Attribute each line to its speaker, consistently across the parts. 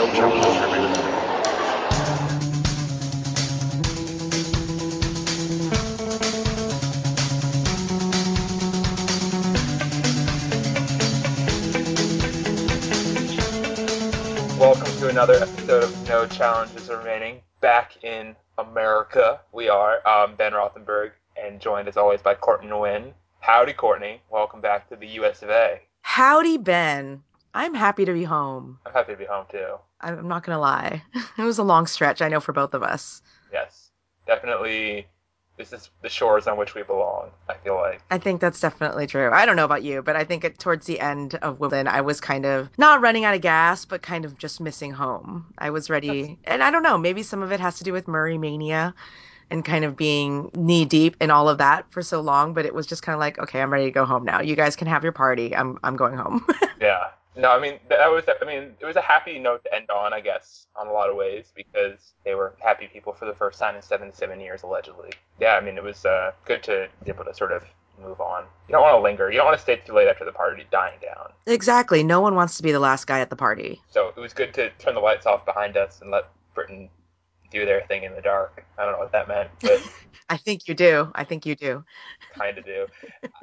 Speaker 1: no challenges remaining.
Speaker 2: Welcome to another episode of No Challenges Remaining. Back in America, we are. Um, ben Rothenberg, and joined as always by Courtney Nguyen. Howdy, Courtney. Welcome back to the US of A.
Speaker 3: Howdy, Ben. I'm happy to be home.
Speaker 2: I'm happy to be home too.
Speaker 3: I'm not going to lie. It was a long stretch, I know, for both of us.
Speaker 2: Yes, definitely. This is the shores on which we belong. I feel like.
Speaker 3: I think that's definitely true. I don't know about you, but I think it, towards the end of Wimbledon, I was kind of not running out of gas, but kind of just missing home. I was ready. And I don't know, maybe some of it has to do with Murray Mania and kind of being knee deep in all of that for so long, but it was just kind of like, okay, I'm ready to go home now. You guys can have your party. I'm I'm going home.
Speaker 2: Yeah. No, I mean that was. I mean it was a happy note to end on, I guess, on a lot of ways because they were happy people for the first time in 77 years, allegedly. Yeah, I mean it was uh, good to be able to sort of move on. You don't want to linger. You don't want to stay too late after the party dying down.
Speaker 3: exactly. No one wants to be the last guy at the party.
Speaker 2: So it was good to turn the lights off behind us and let Britain do their thing in the dark. I don't know what that meant, but
Speaker 3: I think you do. I think you do.
Speaker 2: kind of do.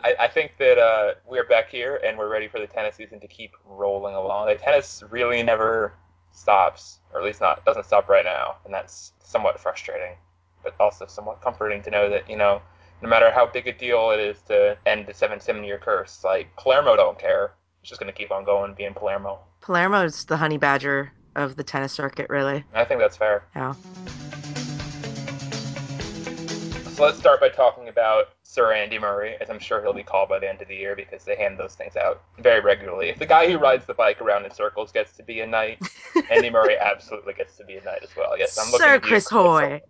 Speaker 2: I, I think that uh, we're back here and we're ready for the tennis season to keep rolling along. The tennis really never stops, or at least not doesn't stop right now, and that's somewhat frustrating, but also somewhat comforting to know that you know, no matter how big a deal it is to end the seven seven year curse, like Palermo don't care. It's just gonna keep on going, being Palermo.
Speaker 3: Palermo's the honey badger of the tennis circuit, really.
Speaker 2: I think that's fair.
Speaker 3: Yeah.
Speaker 2: So let's start by talking about Sir Andy Murray, as I'm sure he'll be called by the end of the year because they hand those things out very regularly. If the guy who rides the bike around in circles gets to be a knight, Andy Murray absolutely gets to be a knight as well. Yes, I'm looking
Speaker 3: Sir
Speaker 2: at you,
Speaker 3: Chris Hoy.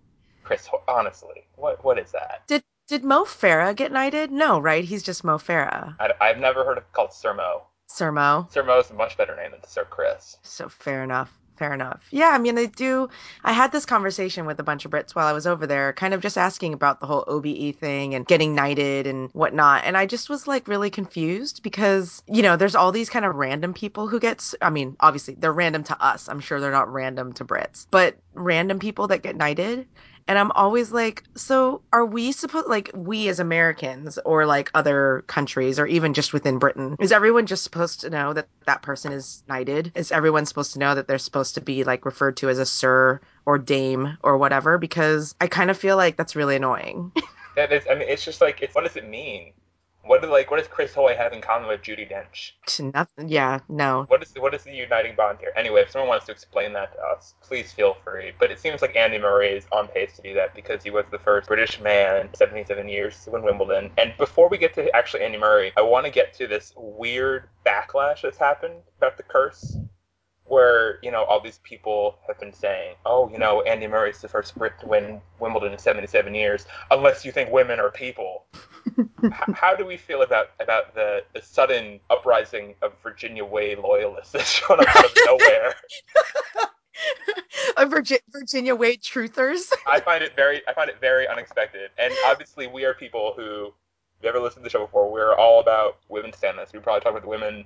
Speaker 2: Chris Hoy, honestly, what what is that?
Speaker 3: Did did Mo Farah get knighted? No, right? He's just Mo Farah.
Speaker 2: I, I've never heard of called Sir Mo.
Speaker 3: Sir Mo.
Speaker 2: Sir Mo's a much better name than Sir Chris.
Speaker 3: So fair enough. Fair enough. Yeah, I mean, they do. I had this conversation with a bunch of Brits while I was over there, kind of just asking about the whole OBE thing and getting knighted and whatnot. And I just was like really confused because, you know, there's all these kind of random people who get, I mean, obviously they're random to us. I'm sure they're not random to Brits, but random people that get knighted. And I'm always like, so are we supposed, like, we as Americans or like other countries or even just within Britain, is everyone just supposed to know that that person is knighted? Is everyone supposed to know that they're supposed to be like referred to as a sir or dame or whatever? Because I kind of feel like that's really annoying.
Speaker 2: That is, I mean, it's just like, it's what does it mean? What do like, what does Chris Hoy have in common with Judi Dench?
Speaker 3: Nothing. Yeah, no.
Speaker 2: What is what is the uniting bond here? Anyway, if someone wants to explain that to us, please feel free. But it seems like Andy Murray is on pace to do that because he was the first British man in 77 years to win Wimbledon. And before we get to actually Andy Murray, I want to get to this weird backlash that's happened about the curse. Where, you know, all these people have been saying, oh, you know, Andy Murray's the first Brit to win Wimbledon in 77 years, unless you think women are people h- how do we feel about about the, the sudden uprising of Virginia Wade loyalists that's shown up out of nowhere?
Speaker 3: a Virgi- Virginia Wade truthers.
Speaker 2: I find it very I find it very unexpected. And obviously we are people who if you ever listened to the show before, we're all about women's standards. We probably talk about the women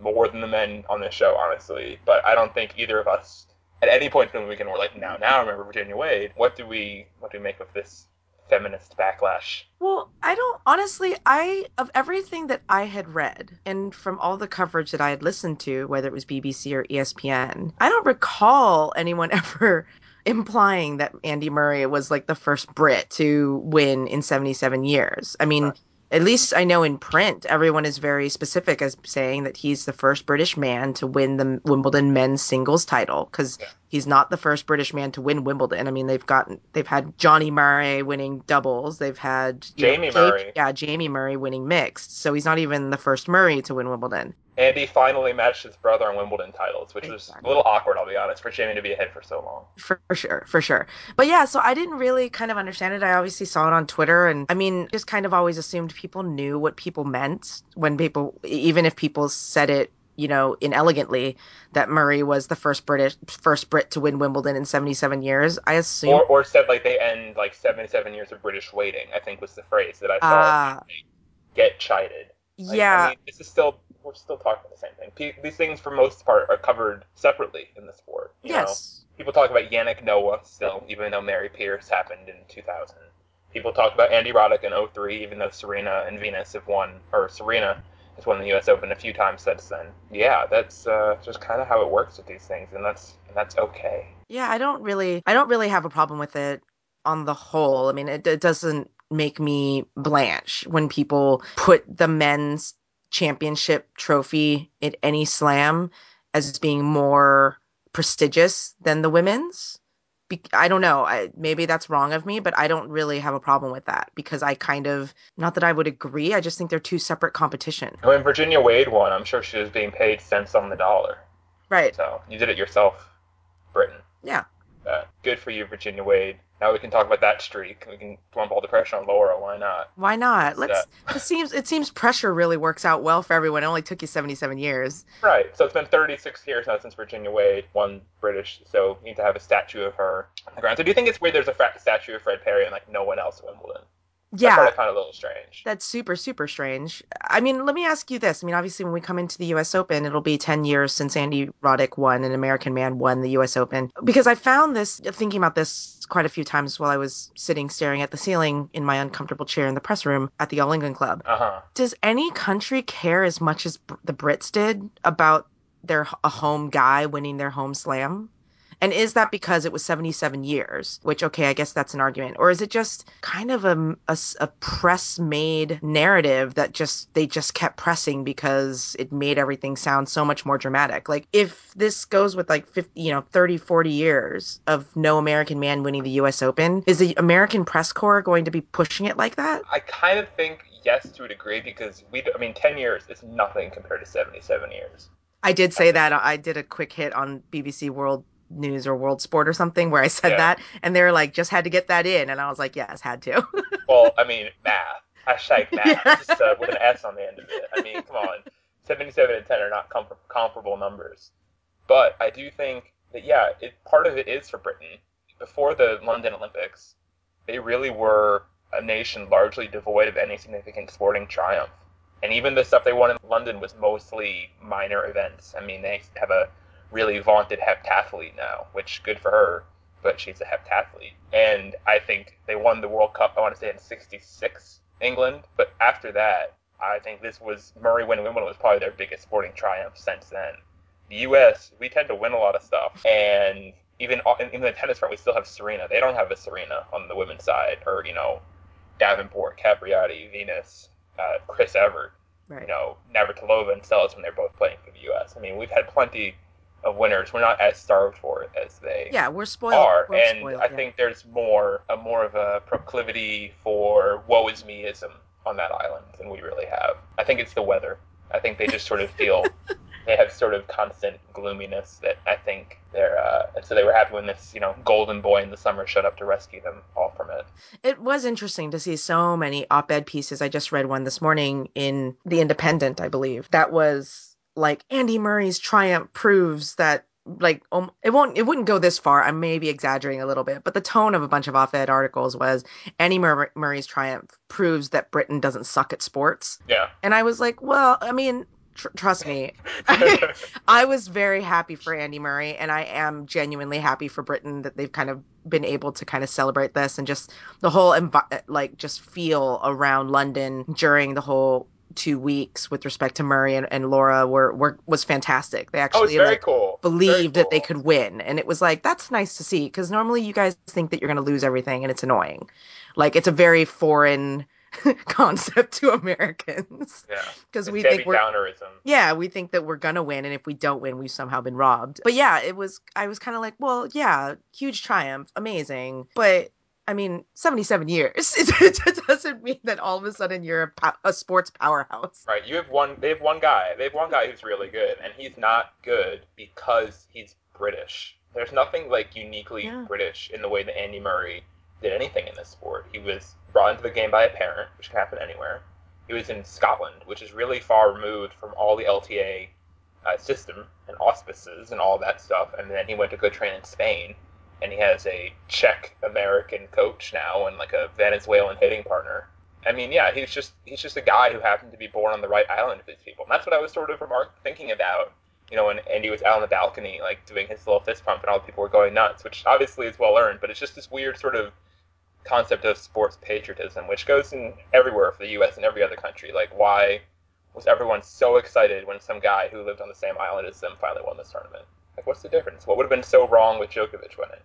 Speaker 2: more than the men on this show, honestly. But I don't think either of us at any point in the weekend were like, now now I remember Virginia Wade. What do we what do we make of this feminist backlash?
Speaker 3: Well, I don't honestly. I of everything that I had read and from all the coverage that I had listened to, whether it was BBC or ESPN, I don't recall anyone ever implying that Andy Murray was like the first Brit to win in 77 years. I mean,
Speaker 2: Right.
Speaker 3: At least I know in print, everyone is very specific as saying that he's the first British man to win the Wimbledon men's singles title because
Speaker 2: Yeah.
Speaker 3: He's not the first British man to win Wimbledon. I mean, they've gotten they've had Jonny Marray winning doubles. They've had you know,
Speaker 2: Jamie
Speaker 3: Jake-
Speaker 2: Murray.
Speaker 3: yeah, Jamie Murray winning mixed. So he's not even the first Murray to win Wimbledon.
Speaker 2: Andy finally matched his brother on Wimbledon titles, which was a little awkward, I'll be honest, for Jamie to be ahead for so long.
Speaker 3: For sure, for sure. But yeah, so I didn't really kind of understand it. I obviously saw it on Twitter and I mean, just kind of always assumed people knew what people meant when people even if people said it, you know, inelegantly that Murray was the first British first Brit to win Wimbledon in 77 years. I assume
Speaker 2: Or, or said like they end like 77 years of British waiting, I think was the phrase that I saw
Speaker 3: Ah.
Speaker 2: get chided. Like,
Speaker 3: yeah.
Speaker 2: I mean, this is still we're still talking the same thing. P- these things, for most part, are covered separately in the sport. You know?
Speaker 3: yes.
Speaker 2: People talk about Yannick Noah still, even though Mary Pierce happened in 2000. People talk about Andy Roddick in 03, even though Serena and Venus have won, or Serena has won the U.S. Open a few times since then. Yeah, that's uh, just kind of how it works with these things, and that's and that's okay.
Speaker 3: Yeah, I don't really I don't really have a problem with it on the whole. I mean, it, it doesn't make me blanch when people put the men's championship trophy at any slam as being more prestigious than the women's. Be- I don't know. I, maybe that's wrong of me, but I don't really have a problem with that because I kind of not that I would agree. I just think they're two separate competition.
Speaker 2: When Virginia Wade won, I'm sure she was being paid cents on the dollar.
Speaker 3: Right.
Speaker 2: So you did it yourself, Britain.
Speaker 3: Yeah.
Speaker 2: Uh, good for you, Virginia Wade. Now we can talk about that streak. We can dump all the pressure on Laura. Why not?
Speaker 3: Why not? Let's. It seems it seems pressure really works out well for everyone. It only took you seventy seven years.
Speaker 2: Right. So it's been 36 years now since Virginia Wade won British. So you need to have a statue of her on the ground. So do you think it's weird there's a fra- statue of Fred Perry and like no one else at Wimbledon? That's
Speaker 3: Yeah,
Speaker 2: what I find a little strange.
Speaker 3: That's super, super strange. I mean, let me ask you this. I mean, obviously, when we come into the US Open, it'll be 10 years since Andy Roddick won, an American man won the US Open. Because I found this, thinking about this quite a few times while I was sitting staring at the ceiling in my uncomfortable chair in the press room at the All England Club.
Speaker 2: Uh huh.
Speaker 3: Does any country care as much as Br- the Brits did about their a home guy winning their home slam? And is that because it was 77 years? Which, okay, I guess that's an argument. Or is it just kind of a, a, a press made narrative that just, they just kept pressing because it made everything sound so much more dramatic? Like, if this goes with like 50, you know, 30, 40 years of no American man winning the US Open, is the American press corps going to be pushing it like that?
Speaker 2: I kind of think yes to a degree because we. I mean, 10 years is nothing compared to 77 years.
Speaker 3: I did say that. Uh, I did a quick hit on BBC World News or World Sport or something where I said
Speaker 2: Yeah.
Speaker 3: that, and they were like, just had to get that in. And I was like, yes, had to.
Speaker 2: Well, I mean, math. Hashtag math.
Speaker 3: Yeah.
Speaker 2: Just uh, with an S on the end of it. I mean, come on. 77 and 10 are not com- comparable numbers. But I do think that, yeah, it, part of it is for Britain. Before the London Olympics, they really were a nation largely devoid of any significant sporting triumph. And even the stuff they won in London was mostly minor events. I mean, they have a really vaunted heptathlete now, which good for her, but she's a heptathlete. And I think they won the World Cup, I want to say in 66, England. But after that, I think this was Murray winning Wimbledon was probably their biggest sporting triumph since then. The U.S. we tend to win a lot of stuff, and even in, the tennis front, we still have Serena. They don't have a Serena on the women's side, or you know, Davenport, Capriati, Venus, uh, Chris Evert,
Speaker 3: right.
Speaker 2: you know, Navratilova and Seles when they're both playing for the U.S. I mean, we've had plenty of winners. We're not as starved for it as they
Speaker 3: Yeah, we're spoiled.
Speaker 2: are,
Speaker 3: We're
Speaker 2: and
Speaker 3: spoiled,
Speaker 2: I
Speaker 3: yeah.
Speaker 2: think there's more a more of a proclivity for woe is meism on that island than we really have. I think it's the weather. I think they just sort of feel they have sort of constant gloominess that I think they're uh, and so they were happy when this you know golden boy in the summer showed up to rescue them all from it.
Speaker 3: It was interesting to see so many op-ed pieces. I just read one this morning in The Independent, I believe. That was like Andy Murray's triumph proves that like um, it won't it wouldn't go this far. I may be exaggerating a little bit, but the tone of a bunch of op-ed articles was Andy Mur- Murray's triumph proves that Britain doesn't suck at sports.
Speaker 2: Yeah.
Speaker 3: And I was like, well, I mean, tr- trust me, I was very happy for Andy Murray, and I am genuinely happy for Britain that they've kind of been able to kind of celebrate this and just the whole envi- like just feel around London during the whole two weeks with respect to Murray and, and Laura were, were was fantastic. They
Speaker 2: oh,
Speaker 3: actually
Speaker 2: very
Speaker 3: like
Speaker 2: cool.
Speaker 3: believed that they could win, and it was like that's nice to see because normally you guys think that you're going to lose everything, and it's annoying. Like it's a very foreign concept to Americans
Speaker 2: Yeah.
Speaker 3: because we
Speaker 2: Debbie
Speaker 3: think we're
Speaker 2: Downerism.
Speaker 3: yeah, we think that we're gonna win, and if we don't win, we've somehow been robbed. But yeah, it was. I was kind of like, well, yeah, huge triumph, amazing. But I mean, seventy-seven years. It, doesn't mean that all of a sudden you're a, a sports powerhouse.
Speaker 2: Right. You have one. They have one guy. They have one guy who's really good, and he's not good because he's British. There's nothing like uniquely
Speaker 3: Yeah.
Speaker 2: British in the way that Andy Murray did anything in this sport. He was brought into the game by a parent, which can happen anywhere. He was in Scotland, which is really far removed from all the LTA uh, system and auspices and all that stuff. And then he went to go train in Spain, and he has a Czech American coach now and like a Venezuelan hitting partner. I mean, yeah, he's just he's just a guy who happened to be born on the right island of these people. And that's what I was sort of remark thinking about. You know, when Andy was out on the balcony, like doing his little fist pump, and all the people were going nuts, which obviously is well earned, but it's just this weird sort of concept of sports patriotism, which goes in everywhere for the U.S. and every other country. Like, why was everyone so excited when some guy who lived on the same island as them finally won this tournament? Like, what's the difference? What would have been so wrong with Djokovic winning?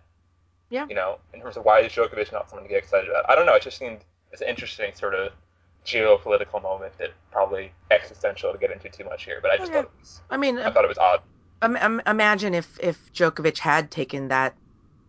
Speaker 3: Yeah.
Speaker 2: You know, in terms of why is Djokovic not someone to get excited about? I don't know. It just seemed it's an interesting sort of geopolitical moment that probably existential to get into too much here. But I oh, just
Speaker 3: Okay.
Speaker 2: thought it was,
Speaker 3: I mean,
Speaker 2: I thought it was odd.
Speaker 3: imagine if if Djokovic had taken that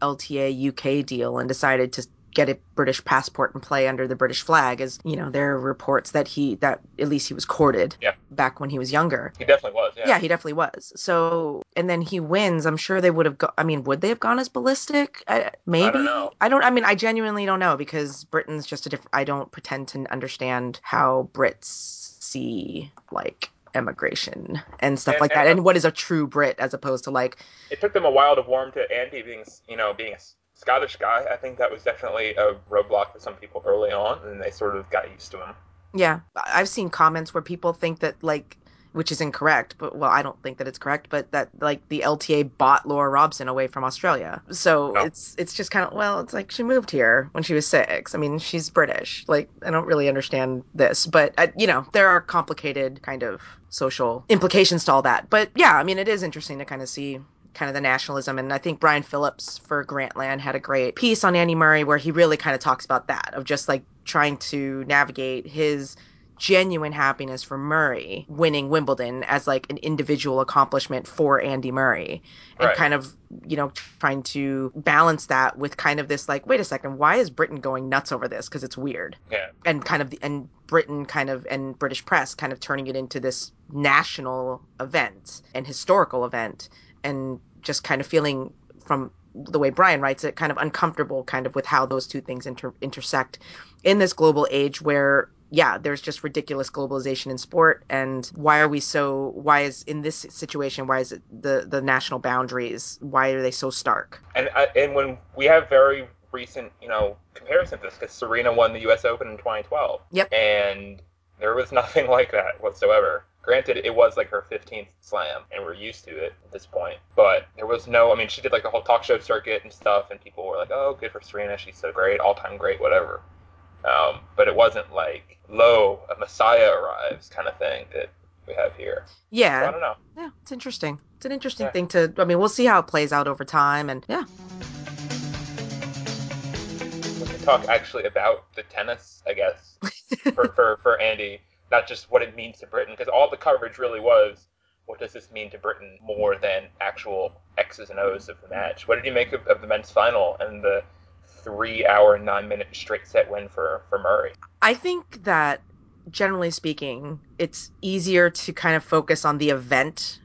Speaker 3: LTA UK deal and decided to get a British passport and play under the British flag, as you know, there are reports that he that at least he was courted
Speaker 2: Yeah.
Speaker 3: back when he was younger.
Speaker 2: He definitely was. Yeah.
Speaker 3: Yeah. he definitely was. So, and then he wins. I'm sure they would have. Go- I mean, would they have gone as ballistic? I, maybe.
Speaker 2: know.
Speaker 3: I don't. I mean, I genuinely don't know because Britain's just a different. I don't pretend to understand how Brits see like immigration and stuff
Speaker 2: And-
Speaker 3: like that,
Speaker 2: and-
Speaker 3: and what is a true Brit as opposed to like
Speaker 2: it took them a while to warm to Andy being, you know, being a Scottish guy. I think that was definitely a roadblock for some people early on, and they sort of got used to him.
Speaker 3: Yeah, I- I've seen comments where people think that like, which is incorrect, but well, I don't think that it's correct, but that like the LTA bought Laura Robson away from Australia. So
Speaker 2: Oh.
Speaker 3: it's it's just kind of well, it's like she moved here when she was six. I mean, she's British. Like I don't really understand this, but uh, you know there are complicated kind of social implications to all that. But yeah, I mean, it is interesting to kind of see kind of the nationalism and I think Brian Phillips for Grantland had a great piece on Andy Murray where he really kind of talks about that of just like trying to navigate his genuine happiness for Murray winning Wimbledon as like an individual accomplishment for Andy Murray and
Speaker 2: Right.
Speaker 3: kind of you know trying to balance that with kind of this like wait a second why is Britain going nuts over this because it's weird
Speaker 2: Yeah.
Speaker 3: and kind of the, and Britain kind of and British press kind of turning it into this national event and historical event and just kind of feeling from the way Brian writes it kind of uncomfortable kind of with how those two things inter- intersect in this global age where yeah there's just ridiculous globalization in sport and why are we so why is in this situation why is it the the national boundaries why are they so stark
Speaker 2: And I, and when we have very recent, you know, comparison to this, because Serena won the U.S. Open in 2012.
Speaker 3: Yep.
Speaker 2: And there was nothing like that whatsoever. Granted, it was like her 15th slam, and we're used to it at this point. But there was no, I mean, she did like the whole talk show circuit and stuff, and people were like, oh, good for Serena, she's so great, all time great, whatever. Um, but it wasn't like, lo, a messiah arrives kind of thing that we have here. So I
Speaker 3: yeah
Speaker 2: don't know.
Speaker 3: yeah it's interesting it's an interesting
Speaker 2: Yeah.
Speaker 3: thing to i mean we'll see how it plays out over time and yeah
Speaker 2: we can talk actually about the tennis, I guess, for, for, for Andy, not just what it means to Britain, because all the coverage really was what does this mean to Britain more than actual X's and O's of the match. What did you make of, of the men's final and the three hour, nine minute straight set win for, for Murray?
Speaker 3: I think that generally speaking, it's easier to kind of focus on the event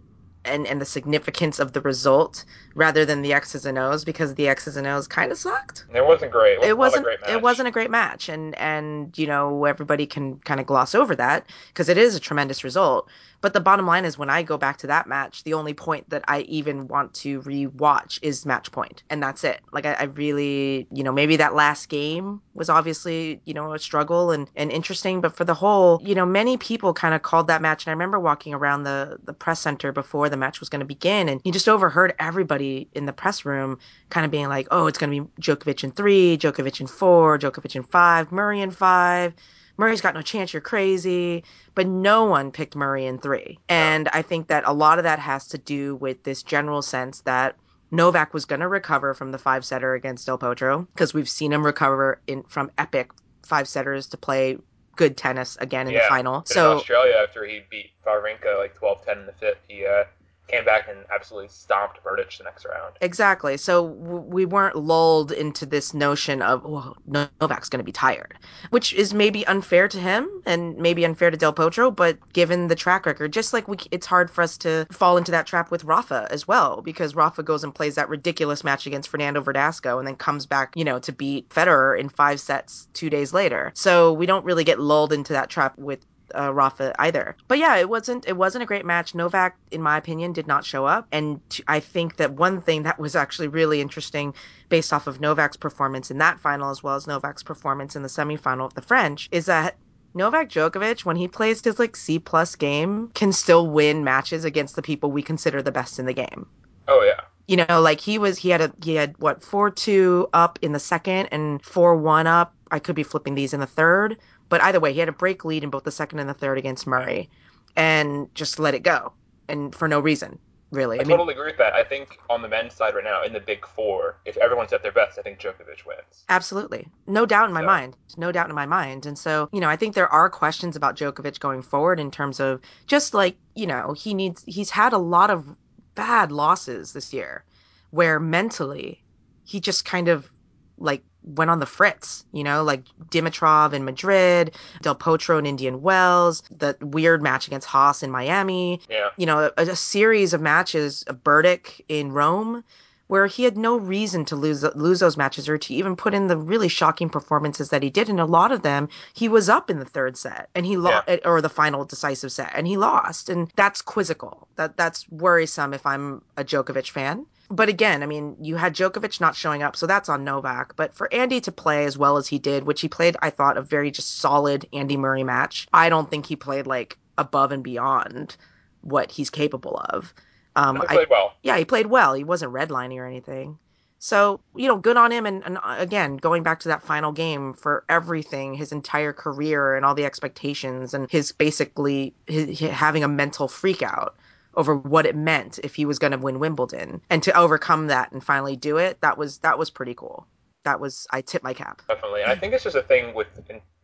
Speaker 3: and, and the significance of the result rather than the X's and O's because the X's and O's kind of sucked.
Speaker 2: It wasn't great. It,
Speaker 3: It wasn't
Speaker 2: a great match.
Speaker 3: it wasn't a great match and and you know everybody can kind of gloss over that because it is a tremendous result. But the bottom line is when I go back to that match, the only point that I even want to rewatch is match. And that's it. Like I, I really, you know, maybe that last game was obviously, you know, a struggle and, and interesting, but for the whole, you know, many people kind of called that match. And I remember walking around the, the press center before the match was going to begin and you just overheard everybody in the press room kind of being like, oh, it's going to be Djokovic in three, Djokovic in four, Djokovic in five, Murray in five. Murray's got no chance, you're crazy. But no one picked Murray in three. And I think that a lot of that has to do with this general sense that Novak was going to recover from the five setter against Del Potro because we've seen him recover in from epic five setters to play good tennis again in
Speaker 2: yeah.
Speaker 3: the final.
Speaker 2: But
Speaker 3: So
Speaker 2: Australia, after he beat Wawrinka like 12 10 in the fifth, he uh, came back and absolutely stomped Berdych the next round.
Speaker 3: Exactly. So we weren't lulled into this notion of, oh, well, Novak's going to be tired, which is maybe unfair to him and maybe unfair to Del Potro. But given the track record, just like we, it's hard for us to fall into that trap with Rafa as well, because Rafa goes and plays that ridiculous match against Fernando Verdasco and then comes back, you know, to beat Federer in five sets two days later. So we don't really get lulled into that trap with uh, Rafa either. But yeah, it wasn't it wasn't a great match. Novak, in my opinion, did not show up, and I think that one thing that was actually really interesting, based off of Novak's performance in that final as well as Novak's performance in the semifinal of the French, is that Novak Djokovic, when he plays his like C plus game, can still win matches against the people we consider the best in the game.
Speaker 2: Oh yeah.
Speaker 3: You know, like he was he had a he had what four two up in the second and four one up. I could be flipping these in the third, but either way, he had a break lead in both the second and the third against Murray, and just let it go, and for no reason really.
Speaker 2: I, I mean, totally agree with that. I think on the men's side right now, in the big four, if everyone's at their best, I think Djokovic wins.
Speaker 3: Absolutely. No doubt in my so. mind. No doubt in my mind. And so, you know, I think there are questions about Djokovic going forward in terms of just like, you know, he needs, he's had a lot of bad losses this year where mentally he just kind of like went on the fritz, you know, like Dimitrov in Madrid, Del Potro in Indian Wells, the weird match against Haas in Miami.
Speaker 2: Yeah.
Speaker 3: You know, a, a series of matches, a Berdych in Rome, where he had no reason to lose lose those matches or to even put in the really shocking performances that he did. And a lot of them, he was up in the third set and he lost, yeah. or the final decisive set, and he lost. And that's quizzical. That that's worrisome if I'm a Djokovic fan but again, I mean, you had Djokovic not showing up, so that's on Novak. But for Andy to play as well as he did, which he played, I thought, a very just solid Andy Murray match. I don't think he played like above and beyond what he's capable of.
Speaker 2: Um, he played I, well.
Speaker 3: Yeah, he played well. He wasn't redlining or anything. So, you know, good on him. And, and, again, going back to that final game for everything, his entire career and all the expectations and his basically his, his having a mental freak out over what it meant if he was going to win Wimbledon. And to overcome that and finally do it that was that was pretty cool. That was I tip my cap.
Speaker 2: Definitely. And I think it's just a thing with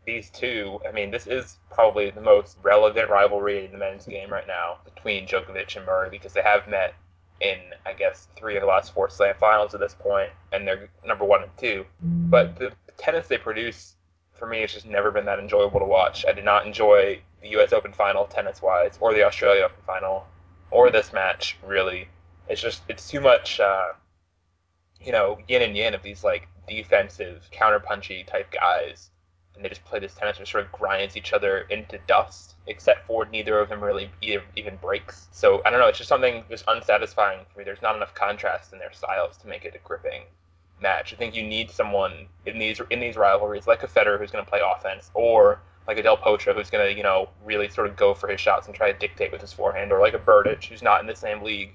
Speaker 2: these two I mean this is probably the most relevant rivalry in the men's game right now between Djokovic and Murray because they have met in I guess three of the last four slam finals at this point and they're number one and two. But the tennis they produce for me it's just never been that enjoyable to watch. I did not enjoy the U.S. Open final tennis wise or the Australia Open final or this match really. It's just it's too much, uh, you know, yin and yin of these like defensive, counterpunchy type guys, and they just play this tennis which sort of grinds each other into dust. Except for neither of them really even breaks. So I don't know. It's just something just unsatisfying for me. There's not enough contrast in their styles to make it a gripping match. I think you need someone in these in these rivalries like a Federer who's going to play offense, or like a Del Potro who's going to, you know, really sort of go for his shots and try to dictate with his forehand, or like a Berdych who's not in the same league.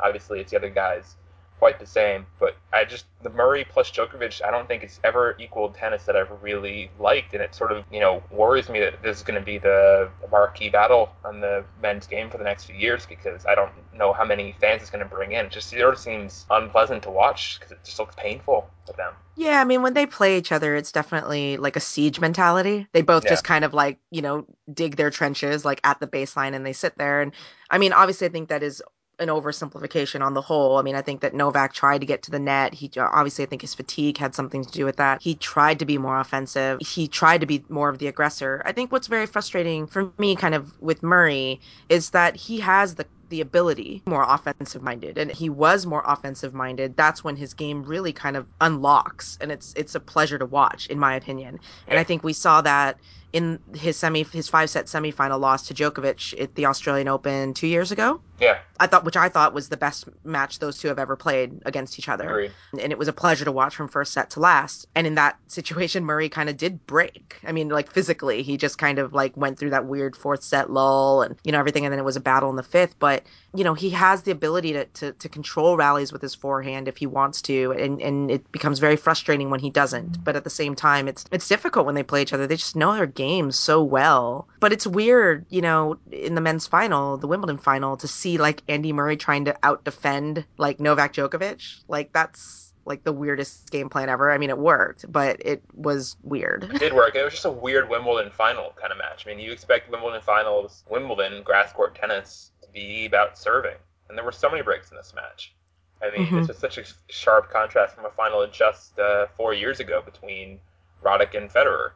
Speaker 2: Obviously, it's the other guys quite the same. But I just the Murray plus Djokovic, I don't think it's ever equaled tennis that I've really liked, and it sort of you know worries me that this is going to be the, the marquee battle on the men's game for the next few years because I don't know how many fans it's going to bring in. It just sort of seems unpleasant to watch because it just looks painful for them.
Speaker 3: Yeah, I mean, when they play each other, it's definitely like a siege mentality. They both yeah. just kind of like, you know, dig their trenches like at the baseline and they sit there. And I mean, obviously, I think that is an oversimplification on the whole. I mean, I think that Novak tried to get to the net. He uh, obviously, I think his fatigue had something to do with that. He tried to be more offensive. He tried to be more of the aggressor. I think what's very frustrating for me, kind of with Murray, is that he has the the ability more offensive minded and he was more offensive minded that's when his game really kind of unlocks and it's it's a pleasure to watch in my opinion and i think we saw that in his semi his five set semifinal loss to Djokovic at the Australian Open 2 years ago.
Speaker 2: Yeah.
Speaker 3: I thought which I thought was the best match those two have ever played against each other.
Speaker 2: Agreed.
Speaker 3: and it was a pleasure to watch from first set to last. And in that situation Murray kind of did break. I mean like physically he just kind of like went through that weird fourth set lull and you know everything. And then it was a battle in the fifth. But you know he has the ability to, to, to control rallies with his forehand if he wants to and, and it becomes very frustrating when he doesn't mm-hmm. but at the same time it's it's difficult when they play each other they just know their games so well but it's weird you know in the men's final the Wimbledon final to see like Andy Murray trying to out defend like Novak Djokovic like that's like the weirdest game plan ever. I mean, it worked, but it was weird.
Speaker 2: It did work. It was just a weird Wimbledon final kind of match. I mean, you expect Wimbledon finals, Wimbledon grass court tennis be about serving. And there were so many breaks in this match. I mean, mm-hmm. this is such a sharp contrast from a final just uh, four years ago between Roddick and Federer.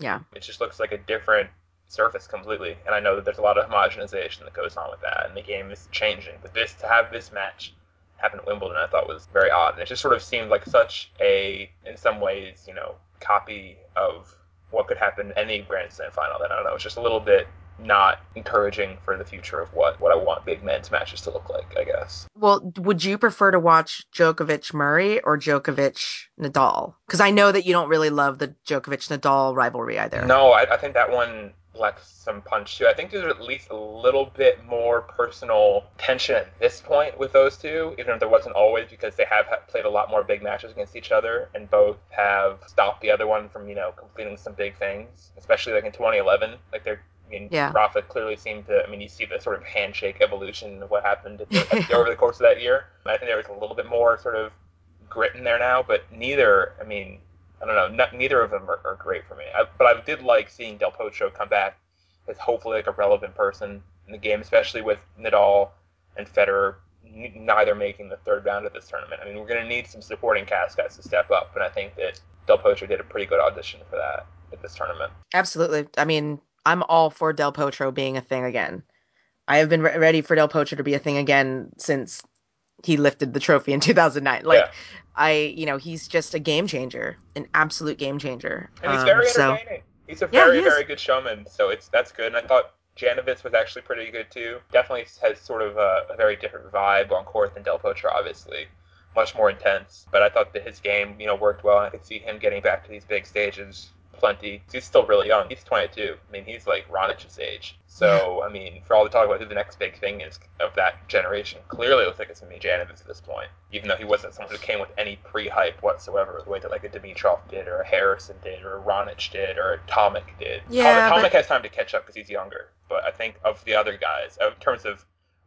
Speaker 3: Yeah.
Speaker 2: It just looks like a different surface completely. And I know that there's a lot of homogenization that goes on with that, and the game is changing. But this, to have this match happen at Wimbledon, I thought was very odd. And it just sort of seemed like such a, in some ways, you know, copy of what could happen in any Grand Slam final. That I don't know, it's just a little bit not encouraging for the future of what, what I want big men's matches to look like, I guess.
Speaker 3: Well, would you prefer to watch Djokovic Murray or Djokovic Nadal? Because I know that you don't really love the Djokovic Nadal rivalry either.
Speaker 2: No, I, I think that one lacks some punch too. I think there's at least a little bit more personal tension at this point with those two, even if there wasn't always, because they have played a lot more big matches against each other, and both have stopped the other one from, you know, completing some big things, especially like in 2011. Like they're I mean,
Speaker 3: Yeah.
Speaker 2: Rafa clearly seemed to. I mean, you see the sort of handshake evolution of what happened the, over the course of that year. I think there was a little bit more sort of grit in there now, but neither. I mean, I don't know. Not, neither of them are, are great for me. I, but I did like seeing Del Potro come back as hopefully like a relevant person in the game, especially with Nadal and Federer neither making the third round of this tournament. I mean, we're going to need some supporting cast guys to step up, and I think that Del Potro did a pretty good audition for that at this tournament.
Speaker 3: Absolutely. I mean, I'm all for Del Potro being a thing again. I have been re- ready for Del Potro to be a thing again since he lifted the trophy in 2009. Like,
Speaker 2: Yeah.
Speaker 3: I, you know, he's just a game changer, an absolute game changer.
Speaker 2: And he's
Speaker 3: Um,
Speaker 2: very
Speaker 3: so-
Speaker 2: entertaining. He's a
Speaker 3: Yeah,
Speaker 2: very,
Speaker 3: he
Speaker 2: very good showman, so it's that's good. And I thought Janowicz was actually pretty good too. Definitely has sort of a, a very different vibe on court than Del Potro, obviously. Much more intense. But I thought that his game, you know, worked well. and I could see him getting back to these big stages plenty. He's still really young. He's 22. I mean, he's like Raonic's age. So, I mean, for all the talk about who the next big thing is of that generation, clearly it looks like it's going to be Janowicz at this point. Even though he wasn't someone who came with any pre-hype whatsoever, the way that like a Dimitrov did, or a Harrison did, or a Raonic did, or a Tomic did.
Speaker 3: Yeah,
Speaker 2: Tomic,
Speaker 3: but-
Speaker 2: Tomic has time to catch up because he's younger. But I think of the other guys, in terms of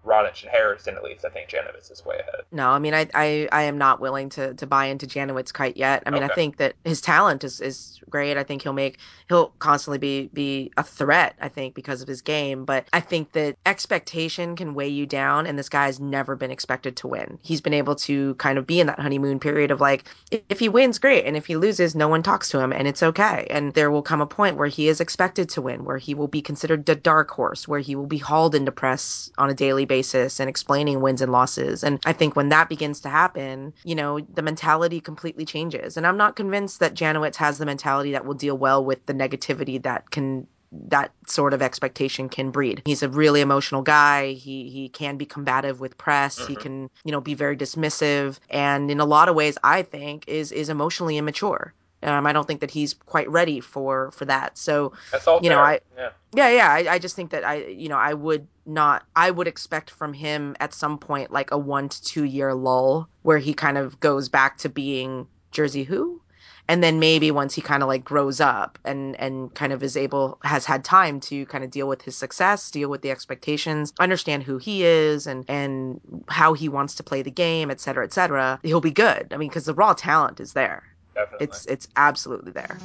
Speaker 2: Raonic and Harrison at least, I think Janowicz is way ahead.
Speaker 3: No, I mean, I, I, I am not willing to, to buy into Janowicz kite yet. I mean, I think that his talent is, is great. I think he'll make, he'll constantly be, be a threat, I think, because of his game. But I think that expectation can weigh you down, and this guy's never been expected to win. He's been able to kind of be in that honeymoon period of like, if he wins, great. And if he loses, no one talks to him, and it's okay. And there will come a point where he is expected to win, where he will be considered the dark horse, where he will be hauled into press on a daily basis and explaining wins and losses. And I think when that begins to happen, you know, the mentality completely changes. And I'm not convinced that Janowicz has the mentality that will deal well with the negativity that can that sort of expectation can breed. He's a really emotional guy. He he can be combative with press. He
Speaker 2: Mhm.
Speaker 3: can, you know, be very dismissive and in a lot of ways I think is is emotionally immature. Um, I don't think that he's quite ready for for that. So
Speaker 2: That's all
Speaker 3: You know,
Speaker 2: fair.
Speaker 3: I-
Speaker 2: yeah.
Speaker 3: yeah, yeah. I, I just think that I, you know, I would not, I would expect from him at some point like a one to two year lull where he kind of goes back to being Jerzy who, and then maybe once he kind of like grows up and and kind of is able has had time to kind of deal with his success, deal with the expectations, understand who he is and and how he wants to play the game, et cetera, et cetera. He'll be good. I mean, because the raw talent is there.
Speaker 2: Definitely.
Speaker 3: It's it's absolutely there.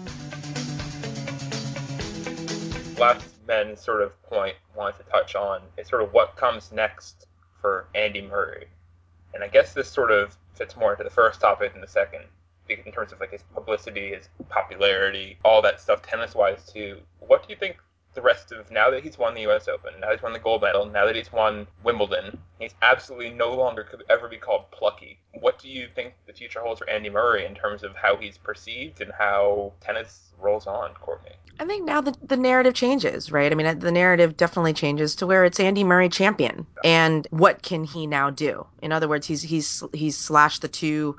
Speaker 2: last men sort of point wanted to touch on is sort of what comes next for Andy Murray. And I guess this sort of fits more into the first topic than the second, in terms of like his publicity, his popularity, all that stuff tennis wise too. What do you think the rest of now that he's won the US Open, now he's won the gold medal, now that he's won Wimbledon, he's absolutely no longer could ever be called plucky. What do you think the future holds for Andy Murray in terms of how he's perceived and how tennis rolls on, Courtney?
Speaker 3: I think now the, the narrative changes, right? I mean, the narrative definitely changes to where it's Andy Murray champion, and what can he now do? In other words, he's he's he's slashed the two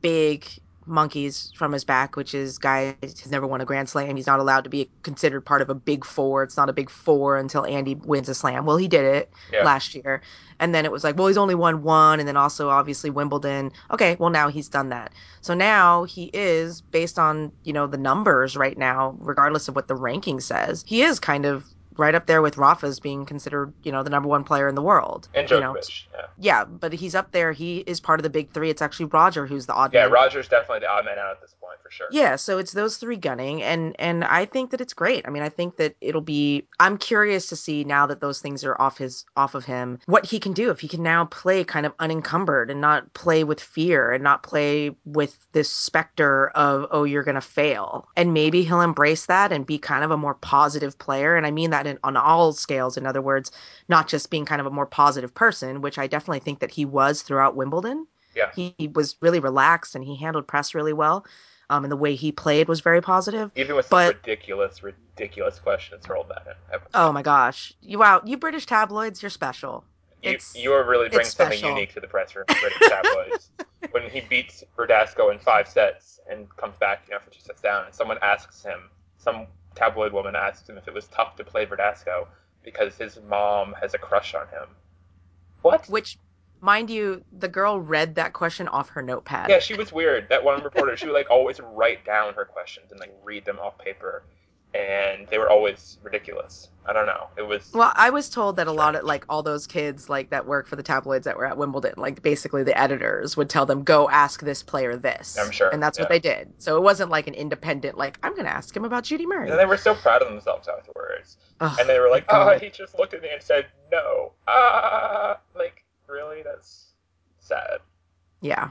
Speaker 3: big monkeys from his back, which is guy has never won a Grand Slam. He's not allowed to be considered part of a big four. It's not a big four until Andy wins a slam. Well, he did it
Speaker 2: Yeah.
Speaker 3: last year, and then it was like, well, he's only won one, and then also obviously Wimbledon. Okay, well now he's done that. So now he is, based on, you know, the numbers right now, regardless of what the ranking says, he is kind of right up there with Rafa's being considered, you know, the number one player in the world.
Speaker 2: And
Speaker 3: you know.
Speaker 2: Djokovic, yeah.
Speaker 3: Yeah, but he's up there. He is part of the big three. It's actually Roger who's the odd
Speaker 2: Yeah,
Speaker 3: man.
Speaker 2: Roger's definitely the odd man out at this point for sure.
Speaker 3: Yeah, so it's those three gunning, and and I think that it's great. I mean, I think that it'll be. I'm curious to see now that those things are off his off of him, what he can do if he can now play kind of unencumbered and not play with fear and not play with this specter of oh you're gonna fail, and maybe he'll embrace that and be kind of a more positive player. And I mean that on all scales. In other words, not just being kind of a more positive person, which I definitely think that he was throughout Wimbledon
Speaker 2: Yeah.
Speaker 3: He, he was really relaxed and he handled press really well. Um, and the way he played was very positive.
Speaker 2: Even with
Speaker 3: But-
Speaker 2: some ridiculous, ridiculous questions hurled at him.
Speaker 3: Oh my gosh. You wow, you British tabloids, you're special.
Speaker 2: You,
Speaker 3: It's-
Speaker 2: you are really bringing something
Speaker 3: special.
Speaker 2: unique to the press room, British tabloids. when he beats Verdasco in five sets and comes back, you know, for two sets down, and someone asks him, some tabloid woman asks him if it was tough to play Verdasco because his mom has a crush on him. What?
Speaker 3: Which mind you, the girl read that question off her notepad.
Speaker 2: Yeah, she was weird. That one reporter, she would like always write down her questions and like read them off paper, and they were always ridiculous. I don't know. It was
Speaker 3: Well, I was told that a lot of like all those kids like that work for the tabloids that were at Wimbledon, like basically the editors would tell them go ask this player this.
Speaker 2: I'm sure,
Speaker 3: And that's what they did. So it wasn't like an independent like I'm going to ask him about Judy Murray.
Speaker 2: and they were so proud of themselves afterwards.
Speaker 3: Ugh,
Speaker 2: And they were like, "Oh,
Speaker 3: God.
Speaker 2: he just looked at me and said no." Ah, like really? That's sad.
Speaker 3: yeah.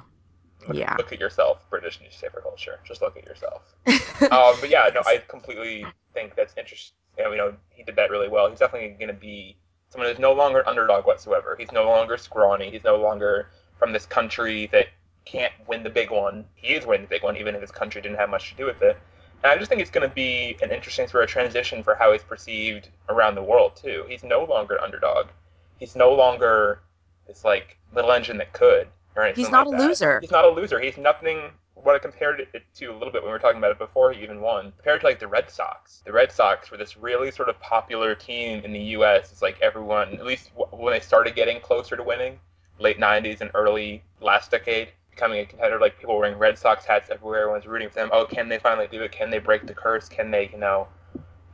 Speaker 2: Look,
Speaker 3: Yeah.
Speaker 2: Look at yourself, British newspaper culture. Just look at yourself. um, but yeah, no, I completely think that's interesting. You know, you know, he did that really well. He's definitely going to be someone who's no longer underdog whatsoever. He's no longer scrawny. He's no longer from this country that can't win the big one. He is winning the big one, even if his country didn't have much to do with it. And I just think it's going to be an interesting sort of transition for how he's perceived around the world too. He's no longer an underdog. He's no longer this like little engine that could or.
Speaker 3: He's not
Speaker 2: like
Speaker 3: a
Speaker 2: that.
Speaker 3: loser.
Speaker 2: He's not a loser. He's nothing. What I compared it to a little bit when we were talking about it before he even won, compared to like the Red Sox. The Red Sox were this really sort of popular team in the U.S. It's like everyone, at least when they started getting closer to winning, late '90s and early last decade, becoming a competitor. Like people wearing Red Sox hats everywhere. Everyone's rooting for them. Oh, can they finally do it? Can they break the curse? Can they, you know,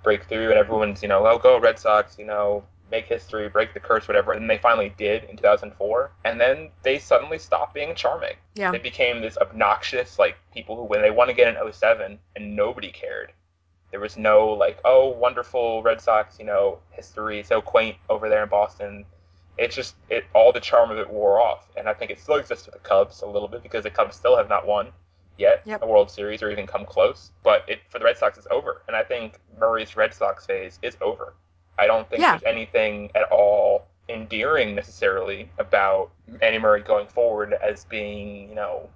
Speaker 2: break through? And everyone's, you know, oh, go Red Sox. You know, make history, break the curse, whatever. And they finally did in 2004. And then they suddenly stopped being charming.
Speaker 3: Yeah.
Speaker 2: They became this obnoxious, like people who when they won again in 07 and nobody cared. There was no like, oh, wonderful Red Sox, you know, history, so quaint over there in Boston. It's just it all the charm of it wore off, and I think it still exists with the Cubs a little bit because the Cubs still have not won yet
Speaker 3: Yep.
Speaker 2: a World Series or even come close. But it for the Red Sox it's over, and I think Murray's Red Sox phase is over. I don't think
Speaker 3: Yeah.
Speaker 2: there's anything at all endearing necessarily about Andy Murray going forward as being, you know,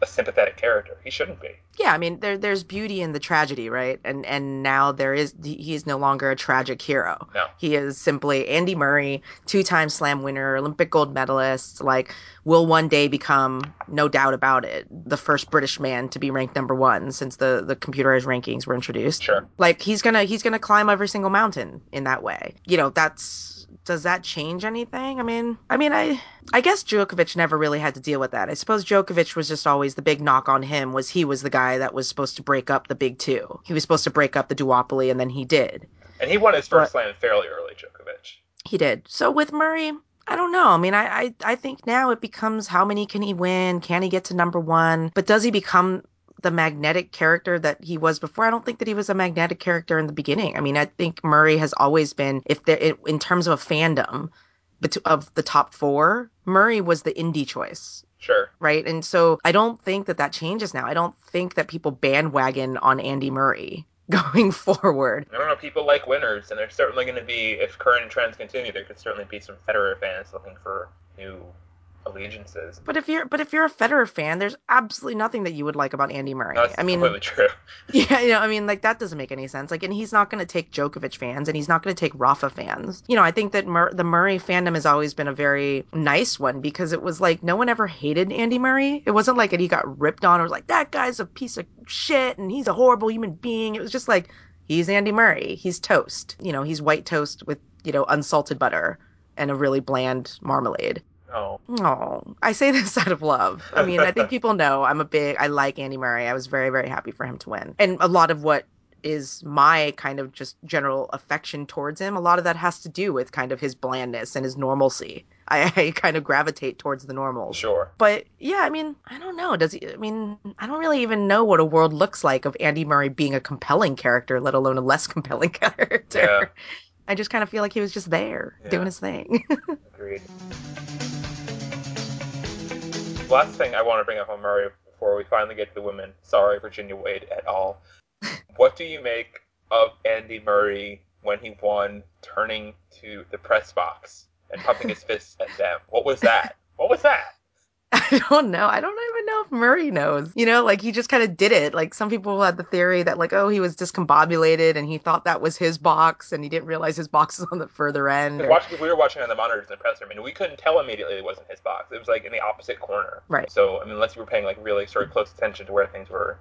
Speaker 2: a sympathetic character. He shouldn't be.
Speaker 3: Yeah, I mean there there's beauty in the tragedy, right? And and now there is he is no longer a tragic hero.
Speaker 2: No.
Speaker 3: He is simply Andy Murray, two-time slam winner, Olympic gold medalist, like will one day become no doubt about it, the first British man to be ranked number 1 since the the computerized rankings were introduced.
Speaker 2: Sure.
Speaker 3: Like he's going to he's going to climb every single mountain in that way. You know, that's does that change anything? I mean, I mean, I I guess Djokovic never really had to deal with that. I suppose Djokovic was just always the big knock on him was he was the guy that was supposed to break up the big two. He was supposed to break up the duopoly, and then he did.
Speaker 2: And he won his first
Speaker 3: But-
Speaker 2: slam fairly early, Djokovic.
Speaker 3: He did. So with Murray, I don't know. I mean, I, I I think now it becomes how many can he win? Can he get to number one? But does he become the magnetic character that he was before? I don't think that he was a magnetic character in the beginning. I mean, I think Murray has always been, if there in terms of a fandom, of the top four, Murray was the indie choice.
Speaker 2: Sure.
Speaker 3: right? And so I don't think that that changes now. I don't think that people bandwagon on Andy Murray going forward.
Speaker 2: I don't know. People like winners, and there's certainly going to be, if current trends continue, there could certainly be some Federer fans looking for new allegiances.
Speaker 3: But if you're but if you're a Federer fan, there's absolutely nothing that you would like about Andy Murray.
Speaker 2: That's
Speaker 3: I mean,
Speaker 2: completely true.
Speaker 3: yeah, you know, I mean, like that doesn't make any sense. Like, and he's not going to take Djokovic fans, and he's not going to take Rafa fans. You know, I think that Mur- the Murray fandom has always been a very nice one because it was like no one ever hated Andy Murray. It wasn't like he got ripped on or was like that guy's a piece of shit and he's a horrible human being. It was just like he's Andy Murray. He's toast. You know, he's white toast with you know unsalted butter and a really bland marmalade.
Speaker 2: Oh,
Speaker 3: Oh, I say this out of love. I mean, I think people know I'm a big, I like Andy Murray. I was very, very happy for him to win. And a lot of what is my kind of just general affection towards him, a lot of that has to do with kind of his blandness and his normalcy. I, I kind of gravitate towards the normal.
Speaker 2: sure.
Speaker 3: But yeah, I mean, I don't know. Does he? I mean, I don't really even know what a world looks like of Andy Murray being a compelling character, let alone a less compelling character.
Speaker 2: Yeah.
Speaker 3: I just kind of feel like he was just there
Speaker 2: Yeah.
Speaker 3: doing his thing.
Speaker 2: Agreed. Last thing I want to bring up on Murray before we finally get to the women. Sorry, Virginia Wade at all. what do you make of Andy Murray when he won, turning to the press box and pumping his fists at them? What was that? What was that?
Speaker 3: I don't know. I don't even know if Murray knows. You know, like he just kind of did it. Like some people had the theory that like, oh, he was discombobulated and he thought that was his box and he didn't realize his box was on the further end. or-
Speaker 2: Watch, we were watching on the monitors in the press room, and we couldn't tell immediately it wasn't his box. It was like in the opposite corner.
Speaker 3: Right.
Speaker 2: So I mean, unless you were paying like really sort of close attention to where things were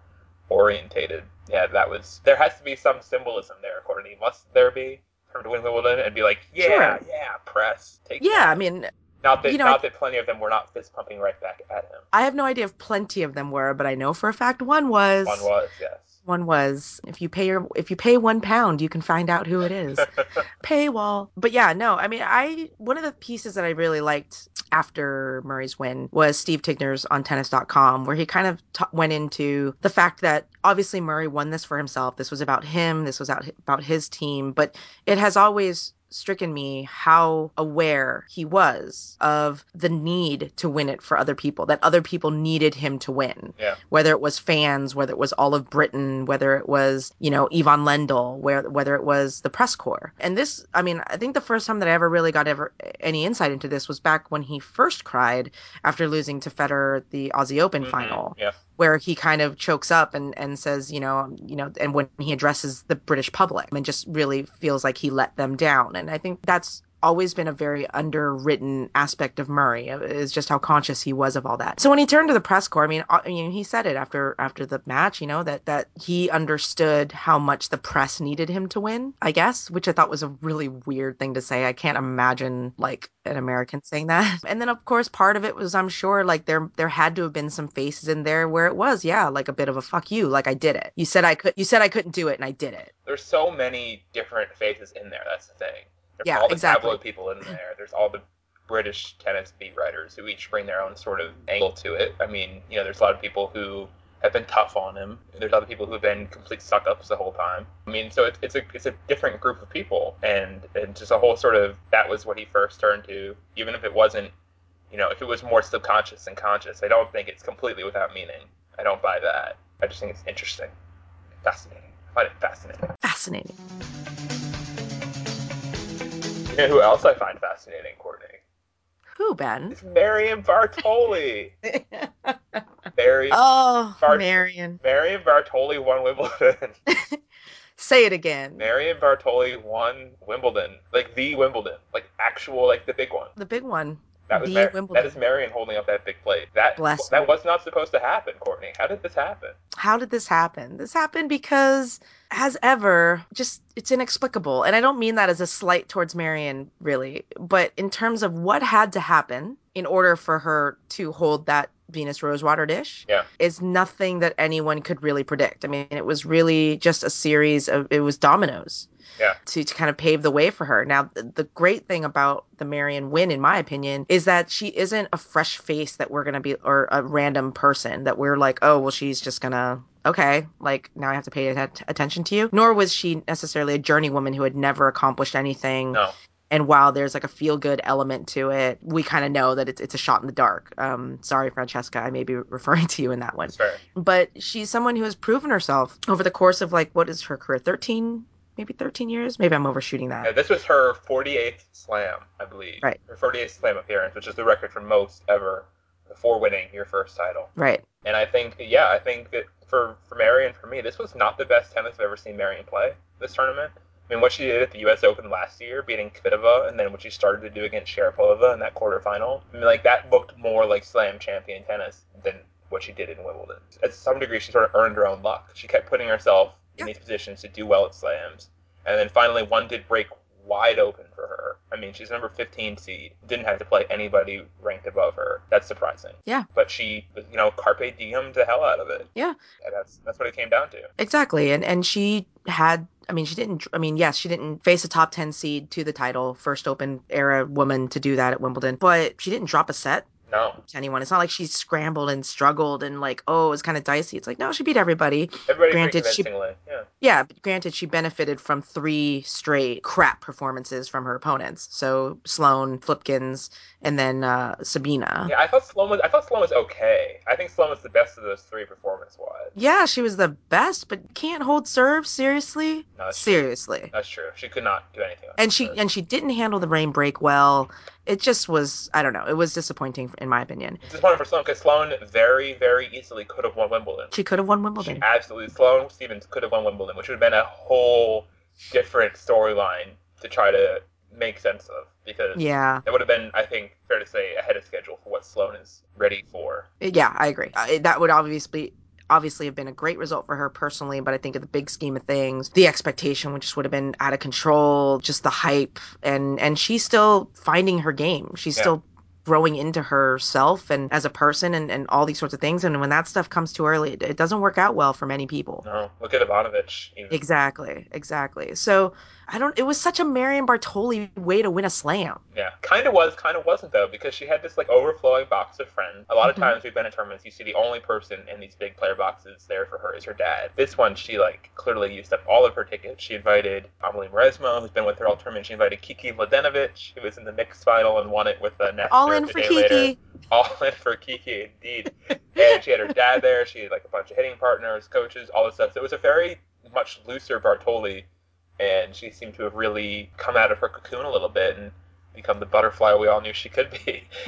Speaker 2: orientated, yeah, that was. There has to be some symbolism there, Courtney. Must there be? For him to win Wimbledon and be like, yeah,
Speaker 3: Sure.
Speaker 2: yeah, press, take.
Speaker 3: Yeah,
Speaker 2: that.
Speaker 3: I mean,
Speaker 2: not that
Speaker 3: you know,
Speaker 2: not
Speaker 3: I-
Speaker 2: that plenty of them were not fist pumping right back at him.
Speaker 3: I have no idea if plenty of them were, but I know for a fact one was.
Speaker 2: One was, yes.
Speaker 3: One was. If you pay your if you pay one pound, you can find out who it is. paywall. But yeah, no, I mean, I one of the pieces that I really liked after Murray's win was Steve Tignor's on tennis.com, where he kind of t- went into the fact that obviously Murray won this for himself. This was about him, this was out, about his team, but it has always stricken me how aware he was of the need to win it for other people, that other people needed him to win
Speaker 2: yeah.
Speaker 3: whether it was fans, whether it was all of Britain, whether it was, you know, Ivan Lendl, where, whether it was the press corps. And this, I mean, I think the first time that I ever really got ever any insight into this was back when he first cried after losing to Federer the Aussie Open
Speaker 2: Mhm,
Speaker 3: final
Speaker 2: Yeah.
Speaker 3: Where he kind of chokes up and, and says, you know, you know, and when he addresses the British public and just really feels like he let them down. And I think that's always been a very underwritten aspect of Murray is just how conscious he was of all that. So when he turned to the press corps, I mean, uh, I mean, he said it after after the match, you know, that that he understood how much the press needed him to win, I guess, which I thought was a really weird thing to say. I can't imagine like an American saying that. And then of course part of it was I'm sure like there there had to have been some faces in there where it was, yeah, like a bit of a fuck you, like I did it. You said I could you said I couldn't do it and I did it.
Speaker 2: There's so many different faces in there. That's the thing. There's
Speaker 3: Yeah,
Speaker 2: all the
Speaker 3: exactly.
Speaker 2: tabloid people in there. There's all the British tennis beat writers who each bring their own sort of angle to it. I mean, you know, there's a lot of people who have been tough on him. There's other people who've been complete suck ups the whole time. I mean, so it's, it's a it's a different group of people, and and just a whole sort of that was what he first turned to, even if it wasn't, you know, if it was more subconscious than conscious. I don't think it's completely without meaning. I don't buy that. I just think it's interesting, fascinating. I find it fascinating.
Speaker 3: Fascinating.
Speaker 2: You know who else I find fascinating, Courtney?
Speaker 3: Who, Ben?
Speaker 2: It's Marion Bartoli. Mary,
Speaker 3: oh,
Speaker 2: Bart-
Speaker 3: Marion.
Speaker 2: Marion Bartoli won Wimbledon.
Speaker 3: Say it again.
Speaker 2: Marion Bartoli won Wimbledon, like the Wimbledon, like actual, like the big one.
Speaker 3: the big one.
Speaker 2: That was Mar- that is Marion holding up that big plate. That
Speaker 3: Bless
Speaker 2: that
Speaker 3: her.
Speaker 2: was not supposed to happen, Courtney. How did this happen?
Speaker 3: How did this happen? This happened because, as ever, just it's inexplicable. And I don't mean that as a slight towards Marion, really, but in terms of what had to happen in order for her to hold that Venus Rosewater dish
Speaker 2: Yeah.
Speaker 3: is nothing that anyone could really predict. I mean, it was really just a series of, it was dominoes.
Speaker 2: Yeah.
Speaker 3: To, to kind of pave the way for her. Now, the, the great thing about the Marion win, in my opinion, is that she isn't a fresh face that we're going to be, or a random person that we're like, oh, well, she's just going to, okay, like now I have to pay attention to you. Nor was she necessarily a journeywoman who had never accomplished anything.
Speaker 2: No.
Speaker 3: And while there's like a feel good element to it, we kind of know that it's, it's a shot in the dark. Um, sorry, Francesca, I may be referring to you in that one
Speaker 2: fair.
Speaker 3: but she's someone who has proven herself over the course of like what is her career 13 maybe 13 years maybe i'm overshooting
Speaker 2: Yeah,
Speaker 3: that
Speaker 2: this was her 48th slam, I believe.
Speaker 3: Right.
Speaker 2: Her 48th slam appearance, which is the record for most ever before winning your first title.
Speaker 3: right
Speaker 2: And I think, yeah, I think that for, for Marion, for me, this was not the best tennis I've ever seen Marion play this tournament. I mean, what she did at the U.S. Open last year, beating Kvitova, and then what she started to do against Sharapova in that quarterfinal, I mean, like, that looked more like slam champion tennis than what she did in Wimbledon. At some degree, she sort of earned her own luck. She kept putting herself in these positions to do well at slams. And then finally, one did break wide open for her. I mean, she's number 15 seed. Didn't have to play anybody ranked above her. That's surprising.
Speaker 3: Yeah.
Speaker 2: But she, you know, carpe diem the hell out of it.
Speaker 3: Yeah.
Speaker 2: And that's that's what it came down to.
Speaker 3: exactly and and she had i mean she didn't i mean yes she didn't face a top 10 seed to the title first open era woman to do that at wimbledon but she didn't drop a set
Speaker 2: No,
Speaker 3: to anyone it's not like she scrambled and struggled and like oh it was kind of dicey it's like no she beat everybody
Speaker 2: everybody
Speaker 3: Granted, she-
Speaker 2: Yeah.
Speaker 3: Yeah, granted, she benefited from three straight crap performances from her opponents. So Sloane, Flipkens, and then uh, Sabina.
Speaker 2: Yeah, I thought Sloane was I thought Sloane was okay. I think Sloane was the best of those three performance wise.
Speaker 3: Yeah, she was the best, but can't hold serve seriously.
Speaker 2: No, that's true.
Speaker 3: Seriously.
Speaker 2: That's true. She could not do anything.
Speaker 3: And she
Speaker 2: serve.
Speaker 3: and she didn't handle the rain break well. It just was I don't know. It was disappointing in my opinion.
Speaker 2: Disappointing for Sloane because Sloane very, very easily could have won Wimbledon.
Speaker 3: She could have won
Speaker 2: She
Speaker 3: Wimbledon.
Speaker 2: absolutely Sloane Stevens could have won Wimbledon, which would have been a whole different storyline to try to make sense of because
Speaker 3: Yeah.
Speaker 2: it would have been, I think, fair to say, ahead of schedule for what Sloane is ready for.
Speaker 3: Yeah, I agree. Uh, that would obviously obviously have been a great result for her personally, but I think in the big scheme of things, the expectation just would have been out of control, just the hype and and she's still finding her game. She's
Speaker 2: Yeah.
Speaker 3: still growing into herself and as a person and, and all these sorts of things and when that stuff comes too early it, it doesn't work out well for many people
Speaker 2: No, look at Ivanovic. Even.
Speaker 3: exactly exactly so i don't it was such a marion bartoli way to win a slam
Speaker 2: Yeah, kind of was, kind of wasn't though, because she had this like overflowing box of friends. A lot of
Speaker 3: Mhm.
Speaker 2: times we've been in tournaments, you see the only person in these big player boxes there for her is her dad. This one, she like clearly used up all of her tickets. She invited Amelie Mauresmo, who's been with her all tournament. She invited Kiki Mladenovic, who was in the mixed final and won it with uh, Nestor
Speaker 3: all in
Speaker 2: the
Speaker 3: for kiki
Speaker 2: later. All in for Kiki, indeed. and she had her dad there. She had like a bunch of hitting partners, coaches, all this stuff. So it was a very much looser Bartoli, and she seemed to have really come out of her cocoon a little bit and become the butterfly we all knew she could be.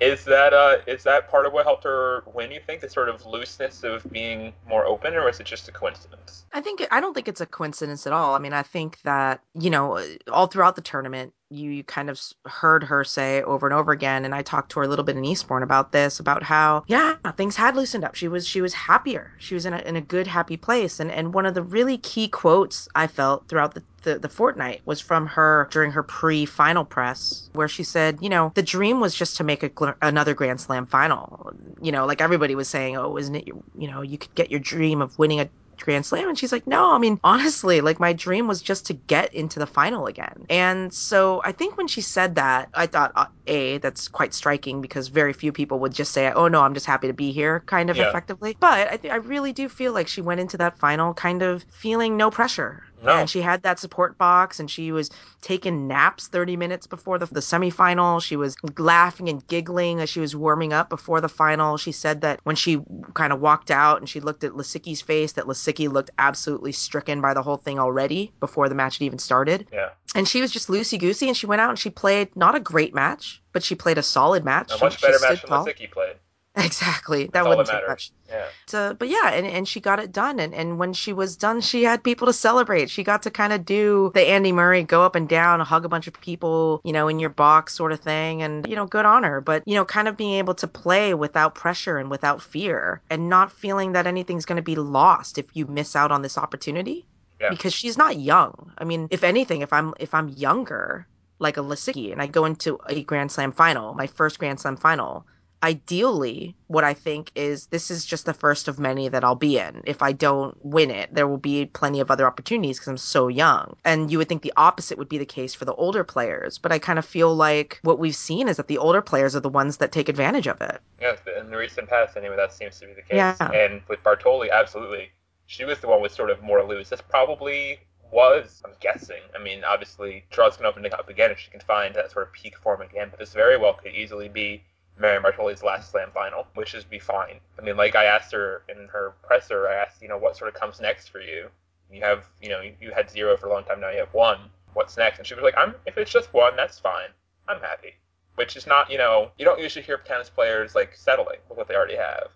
Speaker 2: is that uh, is that part of what helped her win? You think the sort of looseness of being more open, or is it just a coincidence?
Speaker 3: I think I don't think it's a coincidence at all. I mean, I think that you know, all throughout the tournament, you, kind of heard her say over and over again, and I talked to her a little bit in Eastbourne about this, about how yeah, things had loosened up. She was she was happier. She was in a in a good happy place, and and one of the really key quotes I felt throughout the the, the fortnight was from her during her pre-final press where she said you know the dream was just to make a another grand slam final you know like everybody was saying oh isn't it you know you could get your dream of winning a Grand Slam. And she's like, no, I mean, honestly, like my dream was just to get into the final again. And so I think when she said that, I thought, uh, A, that's quite striking because very few people would just say, oh no, I'm just happy to be here, kind of
Speaker 2: Yeah.
Speaker 3: effectively. But I, th- I really do feel like she went into that final kind of feeling no pressure.
Speaker 2: No.
Speaker 3: And she had that support box and she was taking naps 30 minutes before the, the semifinal. She was laughing and giggling as she was warming up before the final. She said that when she kind of walked out and she looked at Lisicki's face, that Lisicki looked absolutely stricken by the whole thing already before the match had even started.
Speaker 2: Yeah,
Speaker 3: And she was just loosey goosey and she went out and she played not a great match, but she played a solid match.
Speaker 2: a
Speaker 3: She-
Speaker 2: much
Speaker 3: she
Speaker 2: better
Speaker 3: stood
Speaker 2: match than
Speaker 3: tall.
Speaker 2: Lisicki played.
Speaker 3: Exactly. That
Speaker 2: That's
Speaker 3: wouldn't
Speaker 2: that
Speaker 3: take much.
Speaker 2: Yeah,
Speaker 3: So, but yeah, and, and she got it done. And, and when she was done, she had people to celebrate. She got to kind of do the Andy Murray go up and down, hug a bunch of people, you know, in your box sort of thing. And, you know, good on her. But, you know, kind of being able to play without pressure and without fear and not feeling that anything's going to be lost if you miss out on this opportunity.
Speaker 2: Yeah.
Speaker 3: Because she's not young. I mean, if anything, if I'm if I'm younger, like a Lisicki, and I go into a Grand Slam final, my first Grand Slam final, ideally, what I think is this is just the first of many that I'll be in. If I don't win it, there will be plenty of other opportunities because I'm so young. And you would think the opposite would be the case for the older players, but I kind of feel like what we've seen is that the older players are the ones that take advantage of it.
Speaker 2: yeah. In the recent past, anyway, that seems to be the case.
Speaker 3: Yeah.
Speaker 2: And with Bartoli, absolutely, she was the one with sort of more loose. This probably was, I'm guessing. I mean, obviously, draws can open up again if she can find that sort of peak form again. But this very well could easily be Marion Bartoli's last slam final, which is be fine. I mean, like I asked her in her presser, I asked, you know, what sort of comes next for you? You have, you know, you had zero for a long time, now you have one. What's next? And she was like, I'm if it's just one, that's fine. I'm happy. Which is not, you know, you don't usually hear tennis players like settling with what they already have.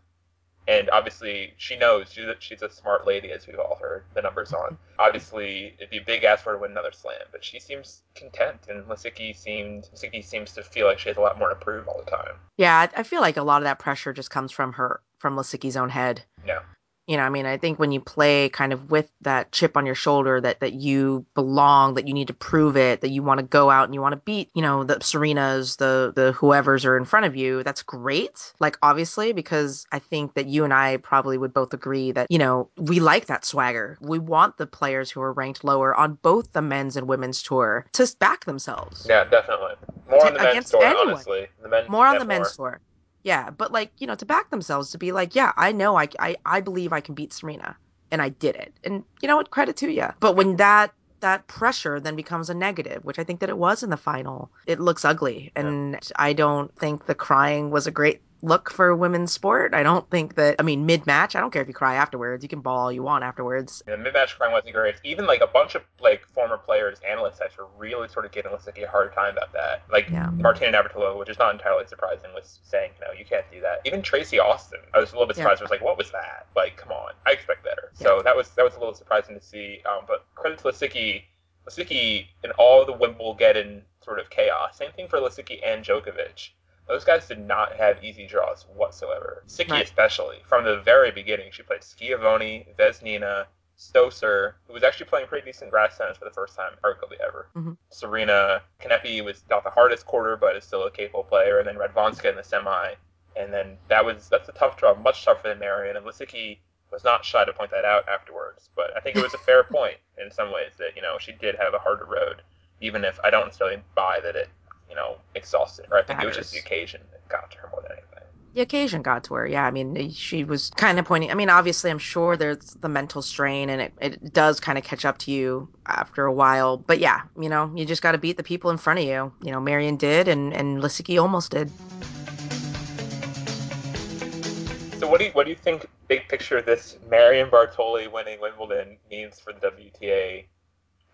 Speaker 2: And obviously, she knows she's a, smart lady, as we've all heard the numbers on. Mm-hmm. Obviously, it'd be a big ask for her to win another slam, but she seems content, and Lisicki seemed Lisicki seems to feel like she has a lot more to prove all the time.
Speaker 3: Yeah, I, I feel like a lot of that pressure just comes from her, from Lisicki's own head.
Speaker 2: Yeah.
Speaker 3: You know, I mean, I think when you play kind of with that chip on your shoulder that that you belong, that you need to prove it, that you want to go out and you want to beat, you know, the Serenas, the the whoever's are in front of you, that's great. Like obviously, because I think that you and I probably would both agree that, you know, we like that swagger. We want the players who are ranked lower on both the men's and women's tour to back themselves.
Speaker 2: Yeah, definitely. More on the men's tour,
Speaker 3: anyone.
Speaker 2: honestly. The men
Speaker 3: more on the men's tour. Yeah, but like you know, to back themselves to be like, yeah, I know, I, I, I believe I can beat Serena, and I did it, and you know what, credit to you. But when that that pressure then becomes a negative, which I think that it was in the final, it looks ugly, and I don't think the crying was a great look for women's sport. I don't think that. I mean, mid match, I don't care if you cry afterwards. You can ball all you want afterwards.
Speaker 2: The mid-match crying wasn't great. Even like a bunch of like former players, analysts, types were really sort of giving Lisicki a hard time about that. Like
Speaker 3: Yeah.
Speaker 2: Martina Navratilova, which is not entirely surprising, was saying, no, you can't do that. Even Tracy Austin, I was a little bit
Speaker 3: Yeah.
Speaker 2: surprised. I was like, what was that? Like, come on, I expect better. So that was that was a little surprising to see. Um, but credit to Lisicki. Lisicki in all the Wimbledon sort of chaos. Same thing for Lisicki and Djokovic. Those guys did not have easy draws whatsoever. Sicki
Speaker 3: Right.
Speaker 2: especially. From the very beginning, she played Schiavone, Vesnina, Stosur, who was actually playing pretty decent grass tennis for the first time, arguably ever.
Speaker 3: Mhm.
Speaker 2: Serena Kanepi was not the hardest quarter, but is still a capable player. And then Radwanska in the semi. And then that was that's a tough draw, much tougher than Marion. And Lisicki was not shy to point that out afterwards. But I think it was a fair point in some ways that you know she did have a harder road, even if I don't necessarily buy that it you know exhausted her. I think it was just the occasion that got to her more than anything.
Speaker 3: The occasion got to her. Yeah, I mean, eh, she was kind of pointing. I mean, obviously, I'm sure there's the mental strain, and it, it does kind of catch up to you after a while. But yeah, you know, you just got to beat the people in front of you. You know, Marion did, and and Lisicki almost did.
Speaker 2: So what do you what do you think big picture this Marion Bartoli winning Wimbledon means for the WTA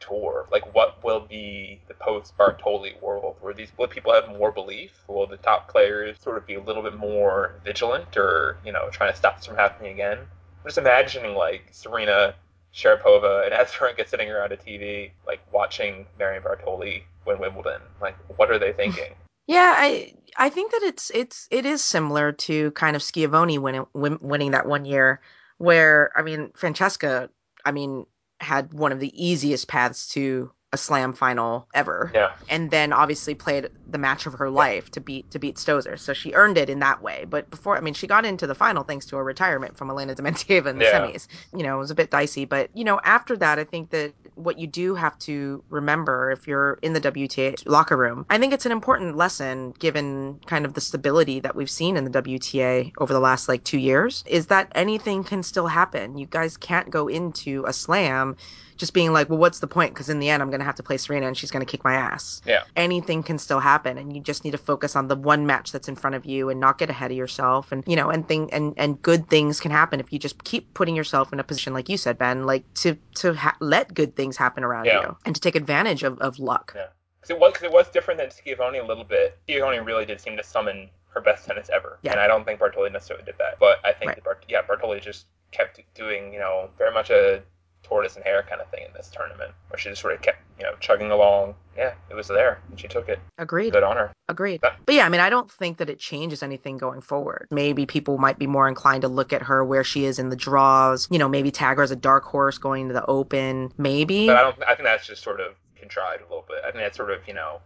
Speaker 2: tour? Like what will be the post Bartoli world? Where these will people have more belief? Will the top players sort of be a little bit more vigilant or, you know, trying to stop this from happening again? I'm just imagining like Serena Sharapova and Azarenka sitting around a TV, like watching Marion Bartoli win Wimbledon. Like, what are they thinking?
Speaker 3: Yeah, I I think that it's it's it is similar to kind of Schiavone winning winning that one year, where I mean Francesca, I mean had one of the easiest paths to a slam final ever.
Speaker 2: yeah.
Speaker 3: and then obviously played the match of her life to beat to beat Stosur. So she earned it in that way. But before, I mean, she got into the final thanks to her retirement from Elena Dementieva in the
Speaker 2: Yeah.
Speaker 3: semis. You know, it was a bit dicey, but you know, after that, I think that what you do have to remember if you're in the WTA locker room, I think it's an important lesson given kind of the stability that we've seen in the WTA over the last like two years, is that anything can still happen. You guys can't go into a slam just being like, well, what's the point? Because in the end, I'm going to have to play Serena and she's going to kick my ass.
Speaker 2: Yeah.
Speaker 3: Anything can still happen, and you just need to focus on the one match that's in front of you and not get ahead of yourself. And you know, and thing and and good things can happen if you just keep putting yourself in a position, like you said, Ben, like to to ha- let good things happen around
Speaker 2: Yeah.
Speaker 3: you and to take advantage of of luck.
Speaker 2: Yeah. Because it was, cause it was different than Schiavone a little bit. Schiavone really did seem to summon her best tennis ever,
Speaker 3: Yeah.
Speaker 2: and I don't think Bartoli necessarily did that. But I think
Speaker 3: Right.
Speaker 2: Bart- yeah, Bartoli just kept doing you know very much a tortoise and hare kind of thing in this tournament, where she just sort of kept you know chugging along. Yeah, it was there, and she took it.
Speaker 3: Agreed.
Speaker 2: Good on her.
Speaker 3: Agreed.
Speaker 2: But-
Speaker 3: But yeah, I mean, I don't think that it changes anything going forward. Maybe people might be more inclined to look at her where she is in the draws. You know, maybe tag her as a dark horse going to the Open. Maybe.
Speaker 2: But I don't. I think that's just sort of contrived a little bit. I think that's sort of you know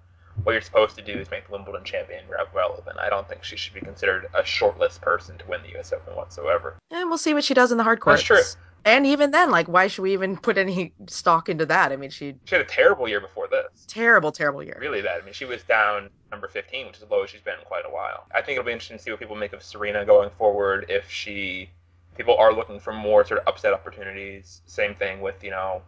Speaker 2: what you're supposed to do is make the Wimbledon champion relevant. I don't think she should be considered a shortlist person to win the U.S. Open whatsoever.
Speaker 3: And we'll see what she does in the hard courts.
Speaker 2: That's true.
Speaker 3: And even then, like, why should we even put any stock into that? I mean, she
Speaker 2: She had a terrible year before this.
Speaker 3: terrible, terrible year.
Speaker 2: really bad. I mean, she was down number 15, which is the lowest she's been in quite a while. I think it'll be interesting to see what people make of Serena going forward. If she, people are looking for more sort of upset opportunities. Same thing with you know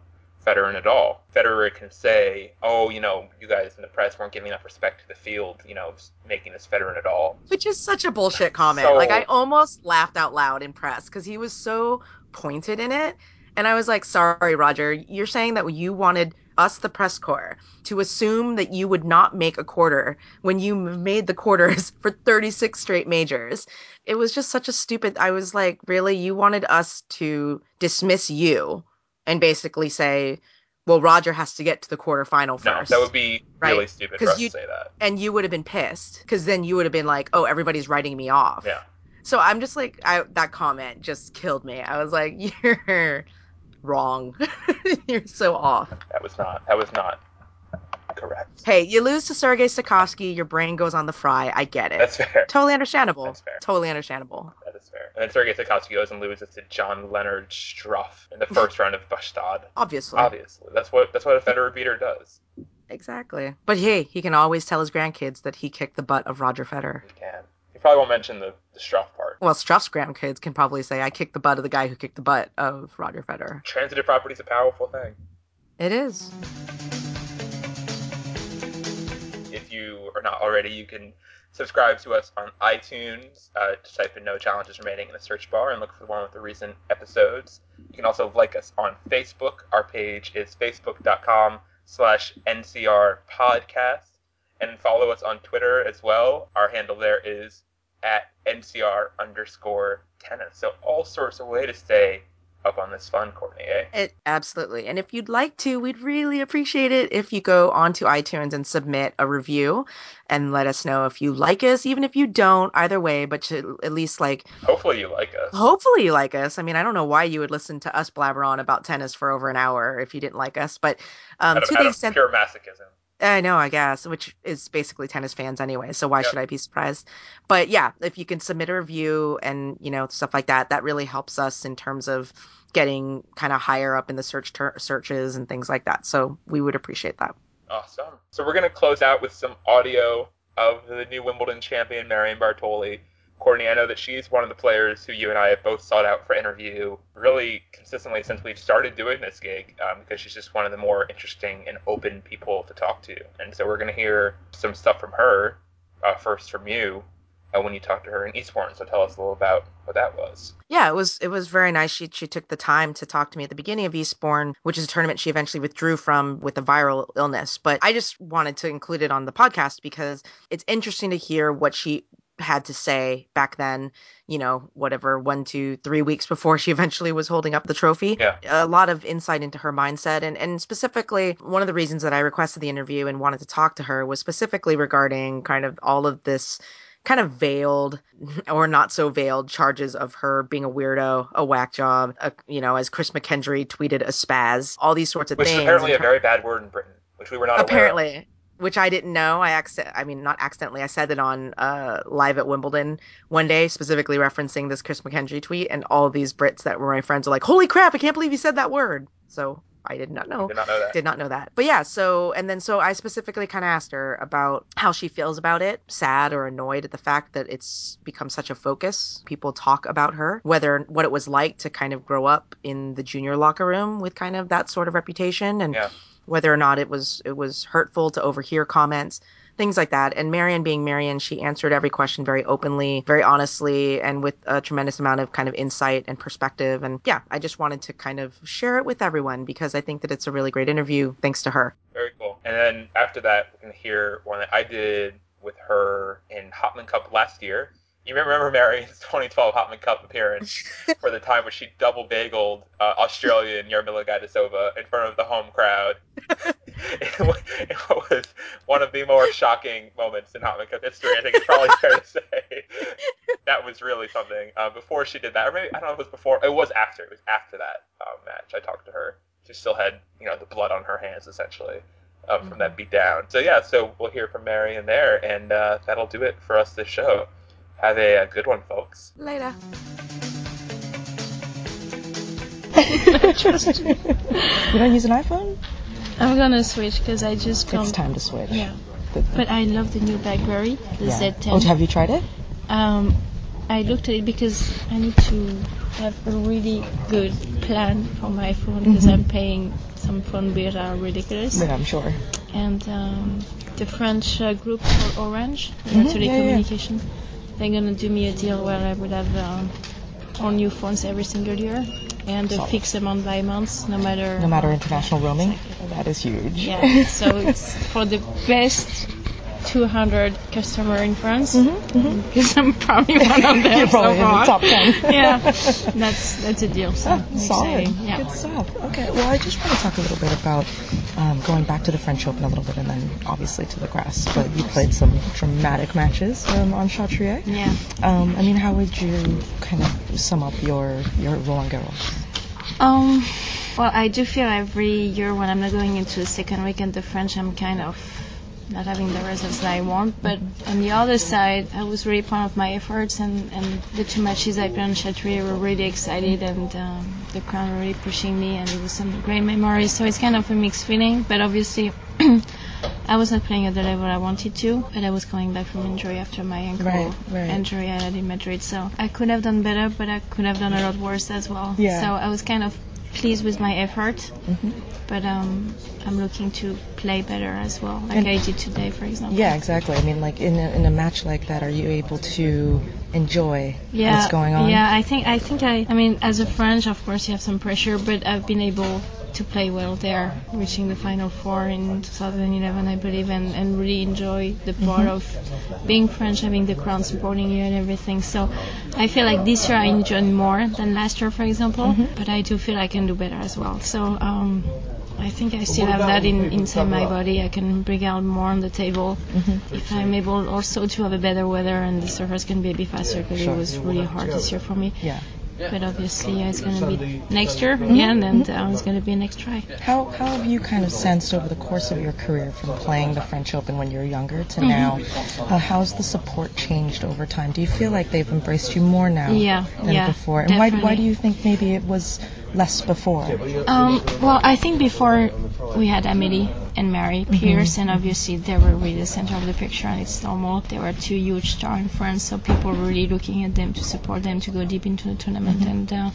Speaker 2: Federer and Nadal. Federer can say, "Oh, you know, you guys in the press weren't giving enough respect to the field. You know, making this Federer and Nadal."
Speaker 3: Which is such a bullshit comment.
Speaker 2: So-
Speaker 3: Like, I almost laughed out loud in press because he was so pointed in it. And I was like, sorry, Roger, you're saying that you wanted us, the press corps, to assume that you would not make a quarter when you made the quarters for 36 straight majors. It was just such a stupid. I was like, really? You wanted us to dismiss you and basically say, well, Roger has to get to the quarterfinal
Speaker 2: No, that would be really stupid for us
Speaker 3: you-
Speaker 2: to say that.
Speaker 3: and you would have been pissed because then you would have been like, oh, everybody's writing me off.
Speaker 2: Yeah.
Speaker 3: So I'm just like, I, that comment just killed me. I was like, you're wrong. you're so off.
Speaker 2: That was not. That was not correct.
Speaker 3: Hey, you lose to Sergei Stakhovsky, your brain goes on the fry. I get it.
Speaker 2: That's fair.
Speaker 3: totally understandable.
Speaker 2: That's fair.
Speaker 3: Totally understandable.
Speaker 2: That is fair. And then Sergei Stakhovsky goes and loses to Jan-Lennard Struff in the first round of Bastad.
Speaker 3: Obviously.
Speaker 2: Obviously, that's what that's what a Federer beater does.
Speaker 3: Exactly. But hey, he can always tell his grandkids that he kicked the butt of Roger Federer.
Speaker 2: He can. Probably won't mention the, the Struff part.
Speaker 3: Well, Struff's grandkids can probably say, I kicked the butt of the guy who kicked the butt of Roger Federer.
Speaker 2: Transitive property is a powerful thing.
Speaker 3: It is.
Speaker 2: If you are not already, you can Subscribe to us on iTunes. Uh, just type in No Challenges Remaining in the search bar and look for the one with the recent episodes. You can also like us on Facebook. Our page is facebook.com slash NCR podcast. And follow us on Twitter as well. Our handle there is at NCR underscore tennis. So all sorts of way to stay up on this fun, Courtney, eh?
Speaker 3: It absolutely. And if you'd like to, we'd really appreciate it if you go onto iTunes and submit a review and let us know if you like us, even if you don't, either way, but at least like
Speaker 2: Hopefully you like us.
Speaker 3: hopefully you like us. I mean, I don't know why you would listen to us blabber on about tennis for over an hour if you didn't like us, but um
Speaker 2: of,
Speaker 3: to the extent
Speaker 2: pure masochism.
Speaker 3: I know, I guess, which is basically tennis fans anyway. So why
Speaker 2: Yep.
Speaker 3: should I be surprised? But yeah, if you can submit a review and you know stuff like that, that really helps us in terms of getting kind of higher up in the search ter- searches and things like that. So we would appreciate that.
Speaker 2: Awesome. So we're going to close out with some audio of the new Wimbledon champion, Marion Bartoli. Courtney, I know that she's one of the players who you and I have both sought out for interview really consistently since we've started doing this gig um, because she's just one of the more interesting and open people to talk to. And so we're going to hear some stuff from her, uh, first from you, uh, when you talked to her in Eastbourne. So tell us a little about what that was.
Speaker 3: Yeah, it was it was very nice. She she took the time to talk to me at the beginning of Eastbourne, which is a tournament she eventually withdrew from with a viral illness. But I just wanted to include it on the podcast because it's interesting to hear what she had to say back then, you know, whatever, one, two, three weeks before she eventually was holding up the trophy.
Speaker 2: Yeah.
Speaker 3: A lot of insight into her mindset. And, and specifically, one of the reasons that I requested the interview and wanted to talk to her was specifically regarding kind of all of this kind of veiled or not so veiled charges of her being a weirdo, a whack job, a, you know, as Chris McKendry tweeted, a spaz, all these sorts of
Speaker 2: Which
Speaker 3: things.
Speaker 2: is apparently a very bad word in Britain, which we were not aware of.
Speaker 3: apparently which i didn't know. I acc- i mean not accidentally i said it on uh live at wimbledon one day specifically referencing this chris mckendry tweet and all these brits that were my friends are like holy crap i can't believe you said that word. So i did not know.
Speaker 2: Did not know that.
Speaker 3: did not know that. But yeah so and then so i specifically kind of asked her about how she feels about it sad or annoyed at the fact that it's become such a focus. People talk about her whether what it was like to kind of grow up in the junior locker room with kind of that sort of reputation and
Speaker 2: Yeah.
Speaker 3: Whether or not it was it was hurtful to overhear comments things like that and marion being marion she answered every question very openly very honestly and with a tremendous amount of kind of insight and perspective and yeah i just wanted to kind of share it with everyone because i think that it's a really great interview thanks to her
Speaker 2: Very cool. And then after that, we can hear one that I did with her in Hopman Cup last year. You remember Marion's 2012 Hopman Cup appearance for the time when she double bageled uh, Australian Jarmila Gajdosova in front of the home crowd. it, wa- it was one of the more shocking moments in Hopman Cup history. I think it's probably fair to say that was really something. Uh, before she did that, or maybe I don't know if it was before. It was after. It was after that uh, match. I talked to her. She still had you know the blood on her hands essentially um, from that beat down. So yeah, so we'll hear from Marion there, and uh, that'll do it for us this show. Have a, a good one, folks.
Speaker 3: later
Speaker 4: You don't use an iPhone?
Speaker 5: I'm gonna switch because I just
Speaker 4: It's time to switch.
Speaker 5: Yeah,
Speaker 4: The-
Speaker 5: but I love the new BlackBerry, the
Speaker 4: yeah.
Speaker 5: Z10.
Speaker 4: Oh, have you tried it?
Speaker 5: Um, I looked at it because I need to have a really good plan for my phone because
Speaker 4: Mhm.
Speaker 5: I'm paying some phone bills that are ridiculous.
Speaker 4: Yeah, I'm sure.
Speaker 5: And um, the French uh, group called Orange, the
Speaker 4: Mhm, yeah, yeah.
Speaker 5: They're gonna do me a deal where I would have um, all new phones every single year and a
Speaker 4: Solid.
Speaker 5: fixed amount by month, no matter
Speaker 4: No matter international roaming? That is huge.
Speaker 5: Yeah, so it's for the best 200 customer in France
Speaker 4: Mhm,
Speaker 5: because I'm probably one of them
Speaker 4: You're probably
Speaker 5: so
Speaker 4: in
Speaker 5: far.
Speaker 4: the top 10.
Speaker 5: yeah, that's that's a deal. So it's
Speaker 4: Solid.
Speaker 5: exciting. Yeah.
Speaker 4: Good stuff. Okay, well, I just want to talk a little bit about um, going back to the French Open a little bit and then obviously to the grass. But you played some dramatic matches um, on Chatrier.
Speaker 5: Yeah.
Speaker 4: Um, I mean, how would you kind of sum up your, your Roland Garros?
Speaker 5: Um. Well, I do feel every year when I'm not going into the second weekend of French, I'm kind of not having the results that I want. But on the other side, I was really proud of my efforts, and, and the two matches I played on Chatrier were really excited, and um, the crowd were really pushing me, and it was some great memories. So it's kind of a mixed feeling, but obviously. I was not playing at the level I wanted to, but I was coming back from injury after my ankle
Speaker 4: Right, right.
Speaker 5: injury I had in Madrid. So I could have done better, but I could have done a lot worse as well.
Speaker 4: Yeah.
Speaker 5: So I was kind of pleased with my effort,
Speaker 4: Mhm.
Speaker 5: but um, I'm looking to play better as well, like
Speaker 4: And-
Speaker 5: I did today, for example.
Speaker 4: Yeah, exactly. I mean, like in a, in a match like that, are you able to enjoy
Speaker 5: yeah,
Speaker 4: what's going on?
Speaker 5: Yeah, I think I think I I mean as a French, of course you have some pressure, but I've been able to play well there, reaching the final four in 2011, I believe, and, and really enjoy the part of being French, having the crowd supporting you and everything. So I feel like this year I enjoyed more than last year, for example, but I do feel I can do better as well. So um, I think I still have that in, inside my body. I can bring out more on the table if I'm able also to have a better weather and the surface can be a bit faster because
Speaker 4: Sure.
Speaker 5: it was really hard this year for me.
Speaker 4: Yeah.
Speaker 5: But obviously uh, it's going to be next year again, and uh, it's going to be a next try.
Speaker 4: How, how have you kind of sensed over the course of your career from playing the French Open when you were younger to
Speaker 5: Mm-hmm.
Speaker 4: now? Uh, how's the support changed over time? Do you feel like they've embraced you more now
Speaker 5: Yeah,
Speaker 4: than
Speaker 5: yeah,
Speaker 4: before? And why, why do you think maybe it was less before?
Speaker 5: Um, well, I think before we had Amelie and Mary Pierce, and obviously they were really the center of the picture, and it's normal. They were two huge stars in France, so people were really looking at them to support them to go deep into the tournament. And uh,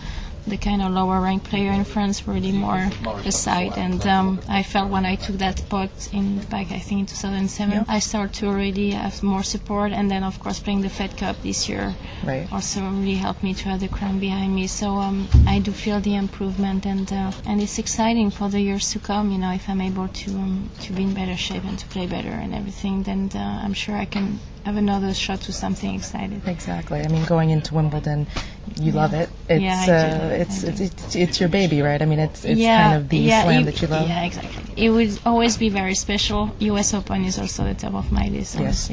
Speaker 5: the kind of lower ranked player in France really more aside. And um, I felt when I took that spot in back, I think in 2007,
Speaker 4: Yeah.
Speaker 5: I started to already have more support. And then, of course, playing the Fed Cup this year
Speaker 4: Right.
Speaker 5: also really helped me to have the crown behind me. So um, I do feel the improvement, and uh, and it's exciting for the years to come. You know, if I'm able to um, to be in better shape and to play better and everything, then uh, I'm sure I can have another shot to something exciting.
Speaker 4: Exactly. I mean, going into Wimbledon, you love it. It's
Speaker 5: Yeah, I do.
Speaker 4: uh, it's, it's it's it's your baby, right? I mean, it's it's
Speaker 5: yeah,
Speaker 4: kind of the
Speaker 5: yeah,
Speaker 4: slam
Speaker 5: it-
Speaker 4: that you love.
Speaker 5: Yeah, exactly. It would always be very special. U.S. Open is also the top of my list,
Speaker 4: Yes.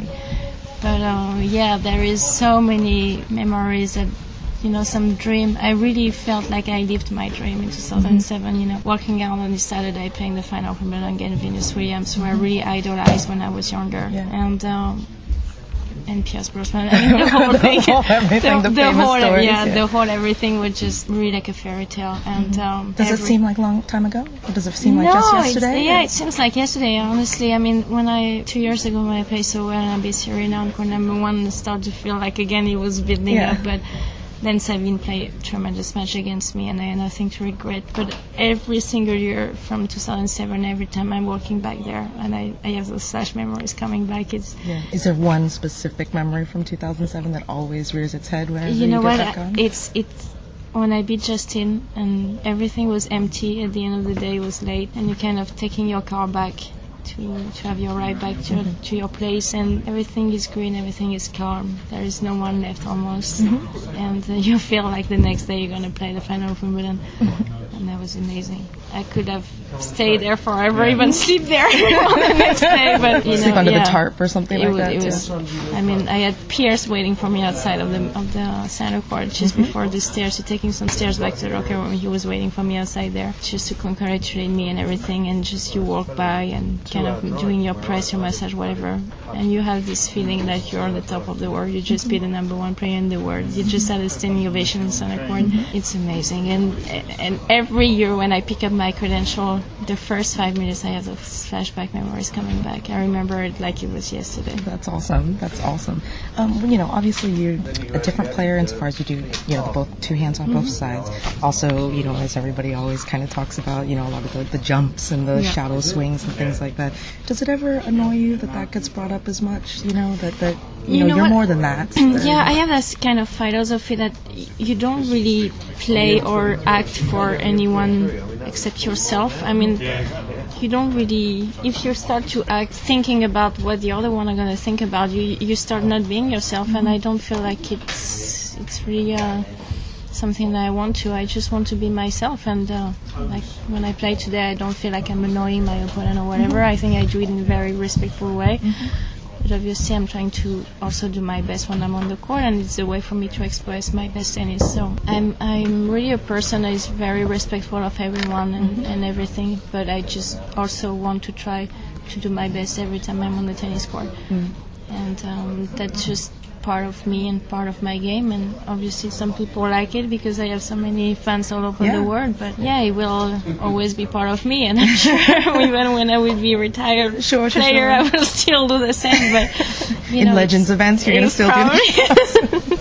Speaker 5: But uh, yeah, there is so many memories that you know some dream. I really felt like I lived my dream in 2007. You know, walking out on this Saturday playing the final from Wimbledon against Venus Williams, who I really idolized when I was younger,
Speaker 4: Yeah.
Speaker 5: and. Um, and Pierce Brosnan, I mean, the whole thing,
Speaker 4: The whole everything, the famous
Speaker 5: whole,
Speaker 4: stories,
Speaker 5: yeah,
Speaker 4: yeah.
Speaker 5: the whole everything was just really like a fairy tale. And um,
Speaker 4: Does it seem like a long time ago? Or does it seem like
Speaker 5: no,
Speaker 4: just
Speaker 5: it's-
Speaker 4: yesterday?
Speaker 5: yeah, it seems like yesterday. Honestly, I mean, when I two years ago when I played so well and I beat Serena on court number one, it started to feel like again it was building
Speaker 4: Yeah.
Speaker 5: up. But then Sabine played a tremendous match against me, and I had nothing to regret. But every single year from 2007, every time I'm walking back there, and I, I have those flash memories coming back. It's
Speaker 4: Yeah. Is there one specific memory from 2007 that always rears its head whenever you,
Speaker 5: you know
Speaker 4: get
Speaker 5: what?
Speaker 4: back on?
Speaker 5: It's it's when I beat Justine and everything was empty at the end of the day. It was late, and you're kind of taking your car back to to have your ride back to to your place, and everything is green, everything is calm. There is no one left almost, and uh, you feel like the next day you're gonna play the final of Wimbledon, and that was amazing. I could have stayed there forever, even sleep there on the next day, but you know,
Speaker 4: Sleep under
Speaker 5: yeah.
Speaker 4: the tarp or something
Speaker 5: It,
Speaker 4: like
Speaker 5: was,
Speaker 4: that.
Speaker 5: it was. I mean, I had Pierce waiting for me outside of the of the center court just
Speaker 4: Mm-hmm.
Speaker 5: before the stairs. So taking some stairs back to the locker room, he was waiting for me outside there just to congratulate me and everything. And just you walk by and kind of doing your press, your massage, whatever, and you have this feeling that you're on the top of the world. You just be the number one player in the world. You just had a standing ovation in center court. It's amazing. And and every year when I pick up my credential, the first five minutes I have those flashback memories coming back. I remember it like it was yesterday.
Speaker 4: That's awesome. That's awesome. Um, well, you know, obviously you're a different player insofar as you do, you know, both two hands on
Speaker 5: Mm-hmm.
Speaker 4: both sides. Also, you know, as everybody always kind of talks about, you know, a lot of the, the jumps and the
Speaker 5: Yeah.
Speaker 4: shadow swings and things like that. Does it ever annoy you that that gets brought up as much? You know, that that you,
Speaker 5: You
Speaker 4: know,
Speaker 5: know
Speaker 4: you're
Speaker 5: what?
Speaker 4: more than that.
Speaker 5: yeah, I have this kind of philosophy that you don't really play or act for anyone except yourself. I mean, you don't really. If you start to act thinking about what the other one are gonna think about you, you start not being yourself. And I don't feel like it's it's really. Uh, Something that I want to. I just want to be myself, and uh, like when I play today, I don't feel like I'm annoying my opponent or whatever. I think I do it in a very respectful way. But obviously, I'm trying to also do my best when I'm on the court, and it's a way for me to express my best tennis. So I'm I'm really a person that is very respectful of everyone and, and everything. But I just also want to try to do my best every time I'm on the tennis court, and um, that's just part of me and part of my game. And obviously, some people like it because I have so many fans all over
Speaker 4: Yeah.
Speaker 5: the world. But yeah, it will always be part of me, and I'm sure even when I will be retired
Speaker 4: Sure,
Speaker 5: player,
Speaker 4: sure.
Speaker 5: I will still do the same. But you
Speaker 4: In
Speaker 5: know,
Speaker 4: Legends events, you're gonna still do
Speaker 5: probably-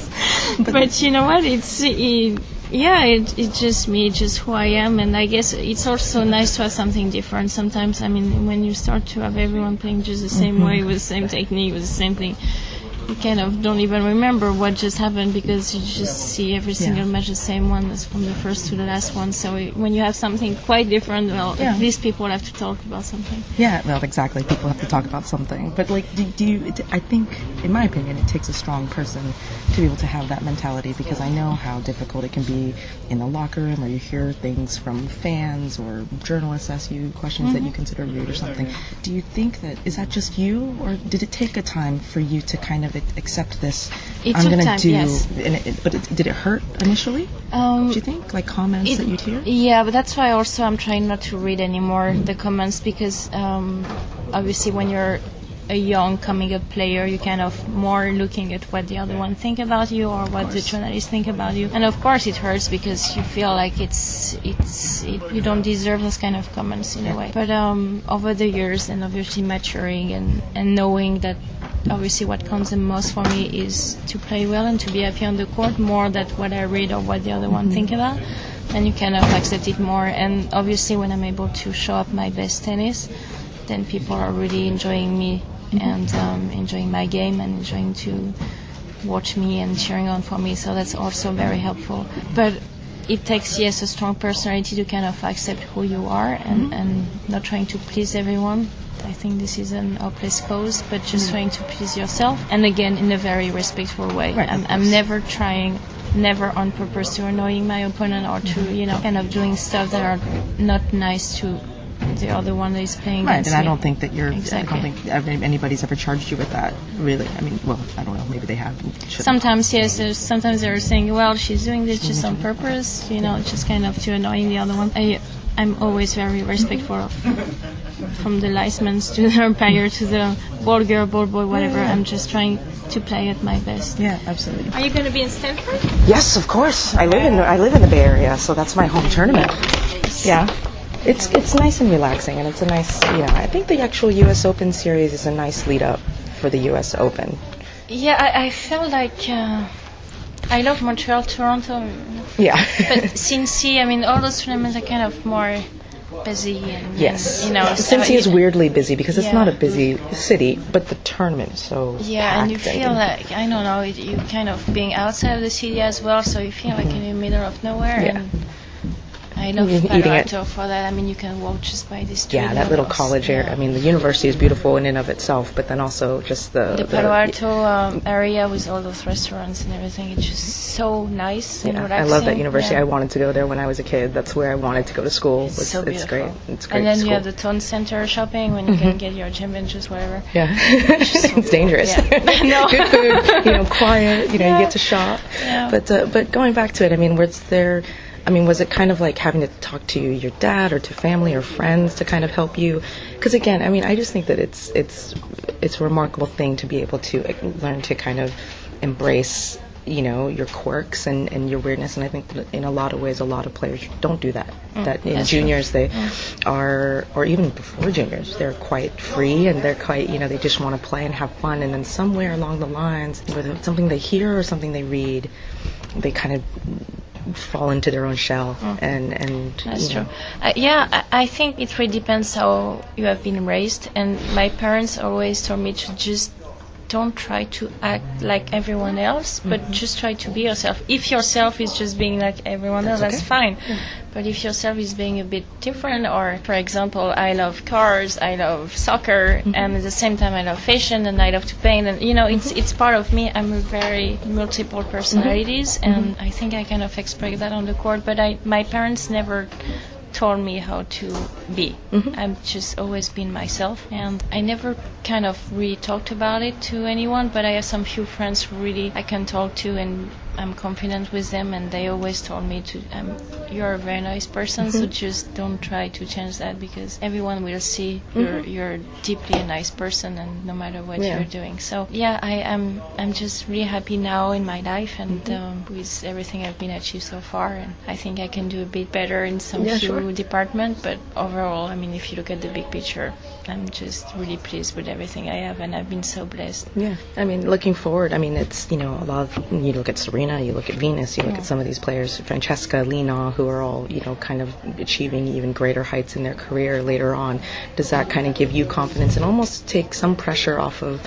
Speaker 5: but you know what? It's it, yeah, it, it's just me, just who I am, and I guess it's also nice to have something different. Sometimes, I mean, when you start to have everyone playing just the same mm-hmm. way with the same technique, with the same thing, you kind of don't even remember what just happened because you just see every single match the same one as from the first to the last one. So it, when you have something quite different, well,
Speaker 4: Yeah.
Speaker 5: at least people have to talk about something.
Speaker 4: Yeah, well, exactly. People have to talk about something. But, like, do, do you, it, I think, in my opinion, it takes a strong person to be able to have that mentality because I know how difficult it can be in the locker room or you hear things from fans or journalists ask you questions that you mm-hmm. consider rude or something. Do you think that, is that just you or did it take a time for you to kind of accept this?
Speaker 5: It
Speaker 4: I'm
Speaker 5: took
Speaker 4: gonna
Speaker 5: time,
Speaker 4: do,
Speaker 5: yes.
Speaker 4: and it, but it, did it hurt initially?
Speaker 5: Um,
Speaker 4: Do you think? Like comments
Speaker 5: It-
Speaker 4: that you'd hear?
Speaker 5: Yeah, but that's why also I'm trying not to read anymore the comments because um, obviously when you're a young coming up player, you kind of more looking at what the other one think about you or what the journalists think about you, and of course it hurts because you feel like it's it's it, you don't deserve those kind of comments in a way. But um, over the years and obviously maturing and and knowing that obviously what counts the most for me is to play well and to be happy on the court more than what I read or what the other one think about. And you kind of accept it more. And obviously when I'm able to show up my best tennis then people are really enjoying me and um, enjoying my game and enjoying to watch me and cheering on for me. So that's also very helpful. But it takes yes a strong personality to kind of accept who you are and, mm-hmm. and not trying to please everyone. I think this is an hopeless cause, but just mm-hmm. trying to please yourself, and again in a very respectful way.
Speaker 4: Right,
Speaker 5: I'm, I'm never trying, never on purpose to annoying my opponent or to, mm-hmm. you know, kind of doing stuff that are not nice to the other one that is playing
Speaker 4: Right,
Speaker 5: against
Speaker 4: and I don't think that you're.
Speaker 5: Exactly.
Speaker 4: I don't think anybody's ever charged you with that. Really, I mean, well, I don't know. Maybe they have.
Speaker 5: Sometimes yes, there's, sometimes they're saying, well, she's doing this just on purpose, you know, just kind of to annoying the other one. I, I'm always very respectful of, from the linesmen to the umpire to the ball girl, ball boy, whatever. I'm just trying to play at my best.
Speaker 4: Yeah, absolutely.
Speaker 5: Are you going to be in Stanford?
Speaker 3: Yes, of course. I live in I live in the Bay Area, so that's my home tournament. Yeah. It's it's nice and relaxing, and it's a nice, you know, I think the actual U.S. Open series is a nice lead up for the U.S. Open.
Speaker 5: Yeah, I, I feel like uh, I love Montreal, Toronto,
Speaker 3: Yeah.
Speaker 5: but Cincy, I mean, all those tournaments are kind of more busy and
Speaker 3: yes.
Speaker 5: and, you know. so
Speaker 3: Cincy is weirdly busy because it's not a busy city, but the tournament is so
Speaker 5: Yeah, and you feel like I don't know, you kind of being outside of the city as well, so you feel like in the middle of nowhere.
Speaker 3: Yeah.
Speaker 5: I love
Speaker 3: Eating
Speaker 5: Palo
Speaker 3: it.
Speaker 5: Alto for that. I mean, you can walk just by the street.
Speaker 3: yeah, that little college area.
Speaker 5: Yeah.
Speaker 3: I mean, the university is beautiful in and of itself, but then also just the
Speaker 5: the Palo Alto um, area with all those restaurants and everything, it's just so nice and
Speaker 3: Yeah, I love that university.
Speaker 5: Yeah.
Speaker 3: I wanted to go there when I was a kid. That's where I wanted to go to school.
Speaker 5: It's so beautiful.
Speaker 3: it's great. It's great.
Speaker 5: And then
Speaker 3: school.
Speaker 5: you have the town center shopping when you can get your gym and just whatever.
Speaker 3: Yeah, it's it's dangerous.
Speaker 5: Yeah. No.
Speaker 3: Good food, you know, quiet. You know,
Speaker 5: Yeah.
Speaker 3: you get to shop.
Speaker 5: Yeah.
Speaker 3: But uh, but going back to it, I mean, was there? I mean, was it kind of like having to talk to your dad or to family or friends to kind of help you? Because again, I mean, I just think that it's it's it's a remarkable thing to be able to learn to kind of embrace you know your quirks and, and your weirdness and I think that in a lot of ways a lot of players don't do that that in
Speaker 5: Mm, that's true.
Speaker 3: juniors they are or even before juniors they're quite free and they're quite you know they just want to play and have fun and then somewhere along the lines whether it's something they hear or something they read they kind of fall into their own shell and and
Speaker 5: Mm. That's true. Uh, yeah, I, I think it really depends how you have been raised. And my parents always told me to just don't try to act like everyone else, but mm-hmm. just try to be yourself. If yourself is just being like everyone else,
Speaker 3: That's
Speaker 5: that's
Speaker 3: okay.
Speaker 5: fine. But if yourself is being a bit different, or for example, I love cars, I love soccer, mm-hmm. and at the same time I love fashion and I love to paint, and you know, it's mm-hmm. it's part of me. I'm a very multiple personalities, and I think I kind of express that on the court. But I, my parents never told me how to be. Mm-hmm. I've just always been myself, and I never kind of really talked about it to anyone. But I have some few friends who really I can talk to, and I'm confident with them, and they always told me to. Um, you're a very nice person, so just don't try to change that because everyone will see you're you're deeply a nice person, and no matter what
Speaker 3: Yeah.
Speaker 5: you're doing. So yeah, I am. I'm just really happy now in my life, and um, with everything I've been achieved so far, and I think I can do a bit better in some
Speaker 3: Yeah,
Speaker 5: few
Speaker 3: sure.
Speaker 5: department, but overall, I mean, if you look at the big picture, I'm just really pleased with everything I have, and I've been so blessed.
Speaker 4: Yeah, I mean, looking forward, I mean, it's you know a lot of you look at Serena, you look at Venus, you look
Speaker 5: Yeah.
Speaker 4: at some of these players, Francesca, Li Na, who are all you know kind of achieving even greater heights in their career later on. Does that kind of give you confidence and almost take some pressure off of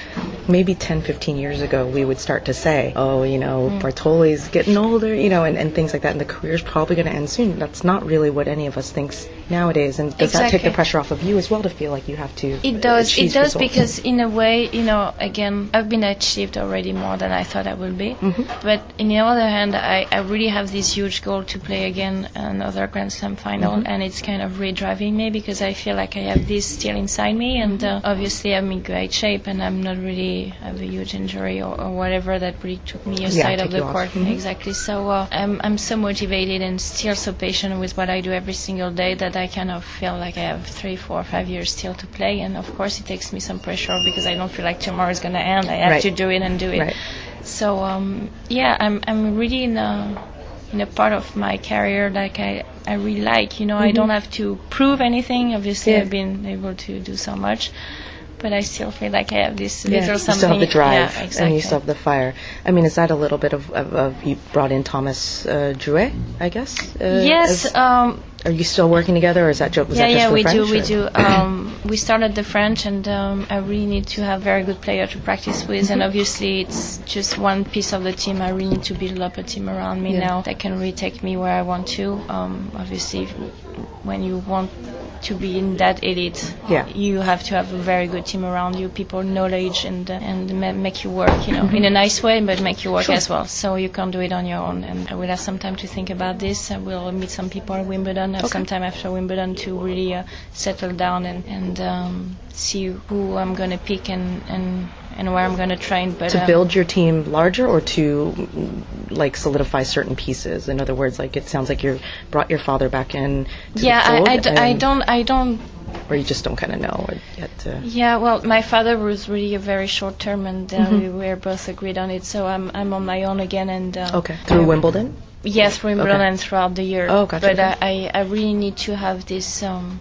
Speaker 4: maybe 10, 15 years ago we would start to say, oh, you know, mm. Bartoli's getting older, you know, and, and things like that, and the career's probably going to end soon. That's not really what any of us thinks nowadays. And does that take the pressure off of you as well to feel like you have to?
Speaker 5: It does. It does
Speaker 4: results?
Speaker 5: because in a way, you know, again, I've been achieved already more than I thought I would be.
Speaker 4: Mhm.
Speaker 5: But in the other hand, I, I really have this huge goal to play again another Grand Slam final,
Speaker 4: Mhm.
Speaker 5: and it's kind of re-driving me because I feel like I have this still inside me, and uh, obviously I'm in great shape, and I'm not really have a huge injury or, or whatever that really took me aside
Speaker 4: took
Speaker 5: of the court.
Speaker 4: Mhm.
Speaker 5: Exactly. So uh, I'm I'm so motivated and still so patient with what I do every single day that I kind of feel like I have three, four, five years still to play, and of course it takes me some pressure because I don't feel like tomorrow is gonna end. I have
Speaker 4: Right.
Speaker 5: to do it and do it.
Speaker 4: Right.
Speaker 5: So um, yeah, I'm I'm really in a in a part of my career like I I really like. You know, I
Speaker 4: Mhm.
Speaker 5: don't have to prove anything. Obviously,
Speaker 4: Yeah.
Speaker 5: I've been able to do so much, but I still feel like I have this
Speaker 4: Yeah,
Speaker 5: little
Speaker 4: you
Speaker 5: something.
Speaker 4: still have the drive
Speaker 5: yeah, exactly.
Speaker 4: and you still have the fire. I mean, is that a little bit of, of, of you brought in Thomas uh, Drouet, I guess? Uh,
Speaker 5: yes. um,
Speaker 4: are you still working together, or is that joke? Was
Speaker 5: yeah,
Speaker 4: that just
Speaker 5: yeah, we do,
Speaker 4: French,
Speaker 5: we do. Um, we started the French, and um, I really need to have very good player to practice with. And
Speaker 4: Mhm.
Speaker 5: obviously, it's just one piece of the team. I really need to build up a team around me
Speaker 4: Yeah.
Speaker 5: now that can really take me where I want to. Um, obviously, when you want to be in that elite,
Speaker 4: Yeah.
Speaker 5: you have to have a very good team around you, people knowledge and uh, and ma- make you work, you know, in a nice way, but make you work
Speaker 4: Sure.
Speaker 5: as well. So you can't do it on your own. And I will have some time to think about this. I will meet some people at Wimbledon. Have
Speaker 4: Okay.
Speaker 5: some time after Wimbledon to really uh, settle down and and um, see who I'm gonna pick and and and where I'm gonna train. But
Speaker 4: to
Speaker 5: um,
Speaker 4: build your team larger, or to like solidify certain pieces? In other words, like it sounds like you brought your father back in. To
Speaker 5: yeah, I, I, d- I don't I don't
Speaker 4: Or you just don't kind of know yet. Uh,
Speaker 5: Yeah, well, my father was really a very short term, and uh,
Speaker 4: Mhm.
Speaker 5: we were both agreed on it. So I'm I'm on my own again, and uh,
Speaker 4: okay, through Wimbledon.
Speaker 5: Yes, Wimbledon
Speaker 4: Okay.
Speaker 5: and throughout the year.
Speaker 4: Oh, gotcha,
Speaker 5: But
Speaker 4: okay.
Speaker 5: I, I really need to have this um,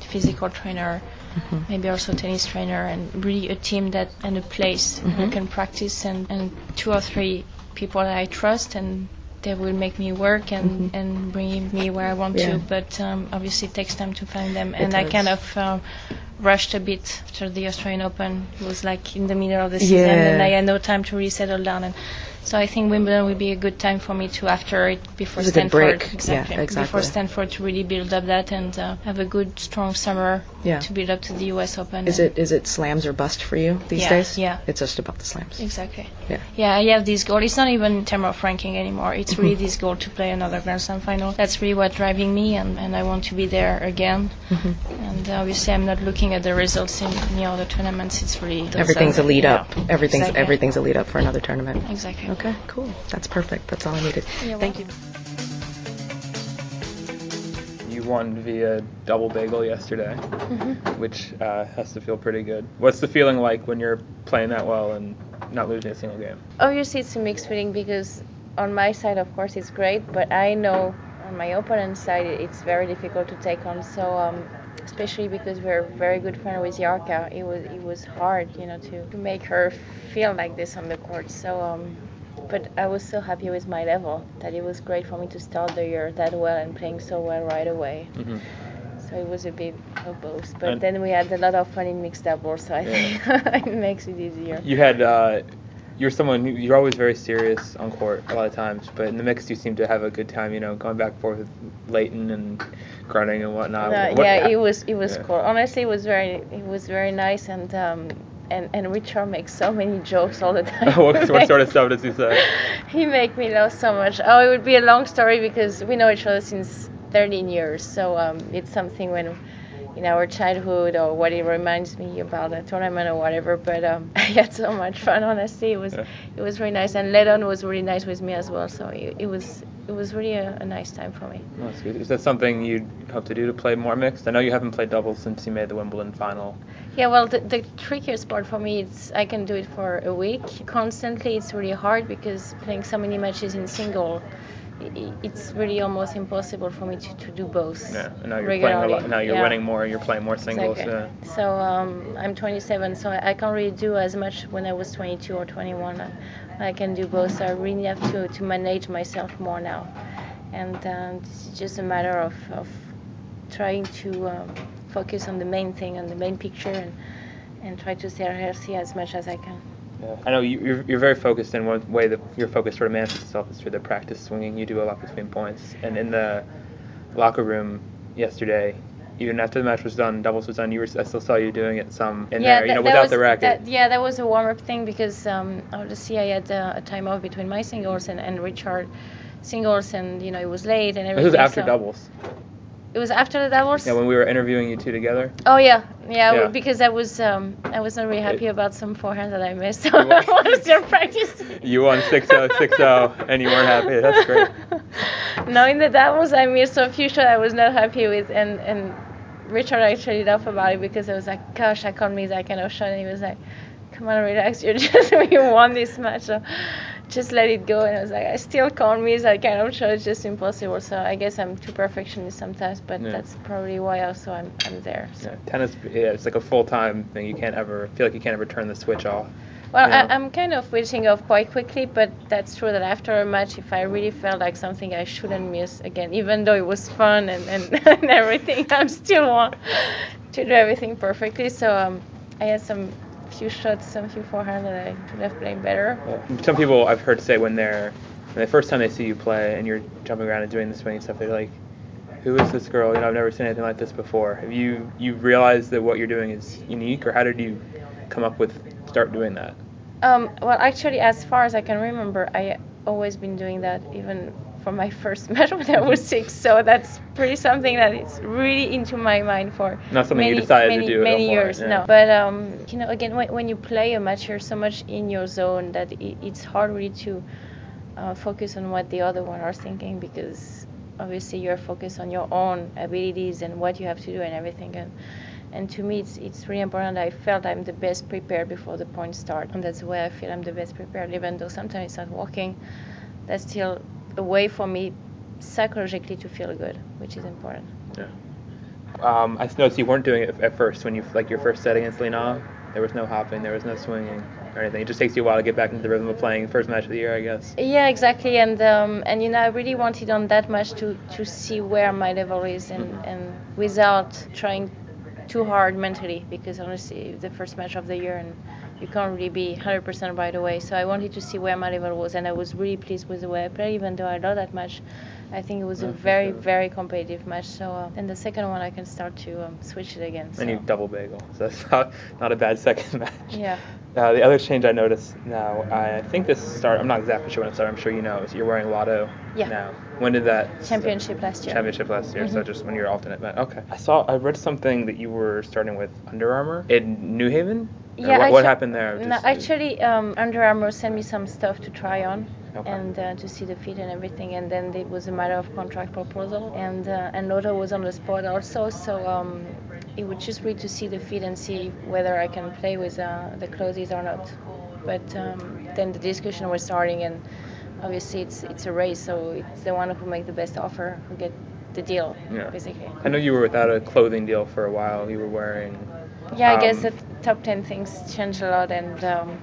Speaker 5: physical trainer,
Speaker 4: Mhm.
Speaker 5: maybe also tennis trainer, and really a team that and a place where I can practice, and, and two or three people that I trust, and they will make me work and,
Speaker 4: Mhm.
Speaker 5: and bring me where I want
Speaker 4: Yeah.
Speaker 5: to. But um, obviously, it takes time to find them,
Speaker 4: It
Speaker 5: and I kind of. Um, rushed a bit after the Australian Open. It was like in the middle of the season, and I had no time to really settle down. And so I think Wimbledon would be a good time for me to after it before
Speaker 4: It's a good
Speaker 5: Stanford. Exactly.
Speaker 4: Yeah, exactly.
Speaker 5: Before Stanford to really build up that and uh, have a good strong summer
Speaker 4: Yeah.
Speaker 5: to build up to the US Open.
Speaker 4: Is it is it slams or bust for you these
Speaker 5: Yeah,
Speaker 4: days?
Speaker 5: yeah.
Speaker 4: It's just about the slams.
Speaker 5: Exactly.
Speaker 4: Yeah.
Speaker 5: Yeah, I have this goal. It's not even in terms of ranking anymore. It's really
Speaker 4: Mhm.
Speaker 5: this goal to play another Grand Slam final. That's really what driving me, and, and I want to be there again.
Speaker 4: Mhm.
Speaker 5: And obviously, I'm not looking at the results in any other tournaments. It's really
Speaker 4: Everything's a lead
Speaker 5: yeah,
Speaker 4: up. Everything's
Speaker 5: exactly.
Speaker 4: everything's a lead up for another tournament.
Speaker 5: Exactly.
Speaker 4: Okay, cool. That's perfect. That's all I needed.
Speaker 5: You're
Speaker 4: Thank you.
Speaker 2: You won via double bagel yesterday,
Speaker 5: Mhm.
Speaker 2: which uh, has to feel pretty good. What's the feeling like when you're playing that well and not losing a single game?
Speaker 6: Obviously, it's a mixed feeling because on my side, of course, it's great, but I know on my opponent's side, it's very difficult to take on. So, um, especially because we're very good friend with Yarka, it was it was hard, you know, to, to make her feel like this on the court. So, um, but I was so happy with my level that it was great for me to start the year that well and playing so well right away.
Speaker 2: hmm
Speaker 6: So it was a bit of both. But
Speaker 2: And-
Speaker 6: then we had a lot of fun in mixed doubles, so I
Speaker 2: Yeah.
Speaker 6: think it makes it easier.
Speaker 2: You had uh, you're someone who, you're always very serious on court a lot of times, but in the mix you seem to have a good time. You know, going back and forth with Lleyton and grunting and whatnot.
Speaker 6: Uh,
Speaker 2: What-
Speaker 6: yeah, it was it was
Speaker 2: Yeah.
Speaker 6: cool. Honestly, it was very it was very nice and um and and Richard makes so many jokes all the time.
Speaker 2: what, what sort of stuff does he say?
Speaker 6: he make me laugh so much. Oh, it would be a long story because we know each other since 13 years. So um, it's something when in our childhood or what it reminds me about a tournament or whatever. But um, I had so much fun. Honestly, it was
Speaker 2: Yeah.
Speaker 6: it was really nice. And Lennon was really nice with me as well. So it, it was it was really a, a nice time for me.
Speaker 2: Oh, that's good. Is that something you'd hope to do to play more mixed? I know you haven't played doubles since you made the Wimbledon final.
Speaker 6: Yeah, well, the, the trickiest part for me is I can do it for a week. Constantly, it's really hard because playing so many matches in single,
Speaker 5: it's really almost impossible for me to, to do both.
Speaker 2: Yeah, and now you're playing a lot. Now you're
Speaker 5: Yeah.
Speaker 2: winning more. You're playing more singles.
Speaker 5: Exactly.
Speaker 2: Yeah.
Speaker 5: So um, I'm 27, so I I can't really do as much when I was 22 or 21. I, I can do both. So I really have to, to manage myself more now, and um, this is just a matter of, of trying to um, focus on the main thing, on the main picture, and and try to stay healthy as much as I can.
Speaker 2: Yeah. I know you, you're, you're very focused, and one way that your focus sort of manifests itself is through the practice swinging. You do a lot between points, and in the locker room yesterday, even after the match was done, doubles was done, you were I still saw you doing it some in there, you know, without
Speaker 5: was-
Speaker 2: the racket.
Speaker 5: That, yeah, that was a warm up thing because um, obviously I had uh, a time off between my singles and, and Richard singles, and you know it was late and everything.
Speaker 2: this was after
Speaker 5: so-
Speaker 2: doubles.
Speaker 5: It was after the doubles.
Speaker 2: Yeah, when we were interviewing you two together.
Speaker 5: Oh yeah, yeah,
Speaker 2: Yeah.
Speaker 5: because I was um, I was not really happy about some forehand that I missed I was still practicing.
Speaker 2: You won 6-0, 6-0, and you weren't happy. That's great.
Speaker 5: no, in the doubles I missed a few shots I was not happy with, and and Richard actually laughed about it because I was like, gosh, I can't miss that kind of shot, and he was like, come on, relax, you're just you won this match, so just let it go. And I was like, I still can't miss that kind of shot, it's just impossible. So I guess I'm too perfectionist sometimes, but
Speaker 2: Yeah.
Speaker 5: that's probably why also I'm I'm there. So.
Speaker 2: Yeah, tennis, yeah, it's like a full time thing. You can't ever feel like you can't ever turn the switch off.
Speaker 5: Well,
Speaker 2: Yeah.
Speaker 5: I, I'm kind of switching off quite quickly, but that's true that after a match, if I really felt like something I shouldn't miss again, even though it was fun and, and, and everything, I'm still want to do everything perfectly. So um, I had some few shots, some few forehand that I could have played better.
Speaker 2: Some people I've heard say when they're when the first time they see you play and you're jumping around and doing the swinging stuff, they're like, "Who is this girl? You know, I've never seen anything like this before." Have you you realized that what you're doing is unique, or how did you come up with start doing that?
Speaker 5: Um, well, actually, as far as I can remember, I always been doing that, even from my first match when I was six. So that's pretty something that is really into my mind for
Speaker 2: Not something you
Speaker 5: many,
Speaker 2: decided
Speaker 5: many,
Speaker 2: to do
Speaker 5: many
Speaker 2: point,
Speaker 5: years.
Speaker 2: yeah.
Speaker 5: No, but um, you know, again, when, when you play a match, you're so much in your zone that it, it's hard really to uh, focus on what the other one are thinking because obviously you're focused on your own abilities and what you have to do and everything. And and to me, it's it's really important. I felt I'm the best prepared before the points start, and that's the way I feel I'm the best prepared. Even though sometimes it's not working, that's still a way for me psychologically to feel good, which is important.
Speaker 2: Um, I noticed you weren't doing it at first when you like your first set against Lena. There was no hopping, there was no swinging or anything. It just takes you a while to get back into the rhythm of playing first match of the year, I guess.
Speaker 5: Yeah, exactly. And um, and you know, I really wanted on that match to to see where my level is, and and without trying too hard mentally, because honestly, the first match of the year, and you can't really be 100% right away. So I wanted to see where my level was, and I was really pleased with the way I played, even though I lost that match. I think it was a
Speaker 2: Yeah,
Speaker 5: very, very competitive match. So uh, then the second one, I can start to um, switch it again. So.
Speaker 2: And you double bagel, so that's not, not a bad second match.
Speaker 5: Yeah.
Speaker 2: Uh, the other change I noticed now, I think this start. I'm not exactly sure when it started. I'm sure you know. Is you're wearing Lotto
Speaker 5: Yeah.
Speaker 2: now. When did that?
Speaker 5: Championship last year.
Speaker 2: Championship last year. So
Speaker 5: Mhm.
Speaker 2: just when you're alternate. But okay. I saw. I read something that you were starting with Under Armour in New Haven.
Speaker 5: Yeah,
Speaker 2: What, happened there?
Speaker 5: No, actually, um, Under Armour sent me some stuff to try on
Speaker 2: Okay.
Speaker 5: and uh, to see the fit and everything, and then it was a matter of contract proposal, and uh, and Lotto was on the spot also, so um, it was just be to see the fit and see whether I can play with uh, the clothes or not. But um, then the discussion was starting, and obviously it's it's a race, so it's the one who make the best offer who get the deal,
Speaker 2: Yeah.
Speaker 5: basically.
Speaker 2: I know you were without a clothing deal for a while. You were wearing.
Speaker 5: Yeah, I
Speaker 2: Um,
Speaker 5: guess the top 10 things changed a lot, and um,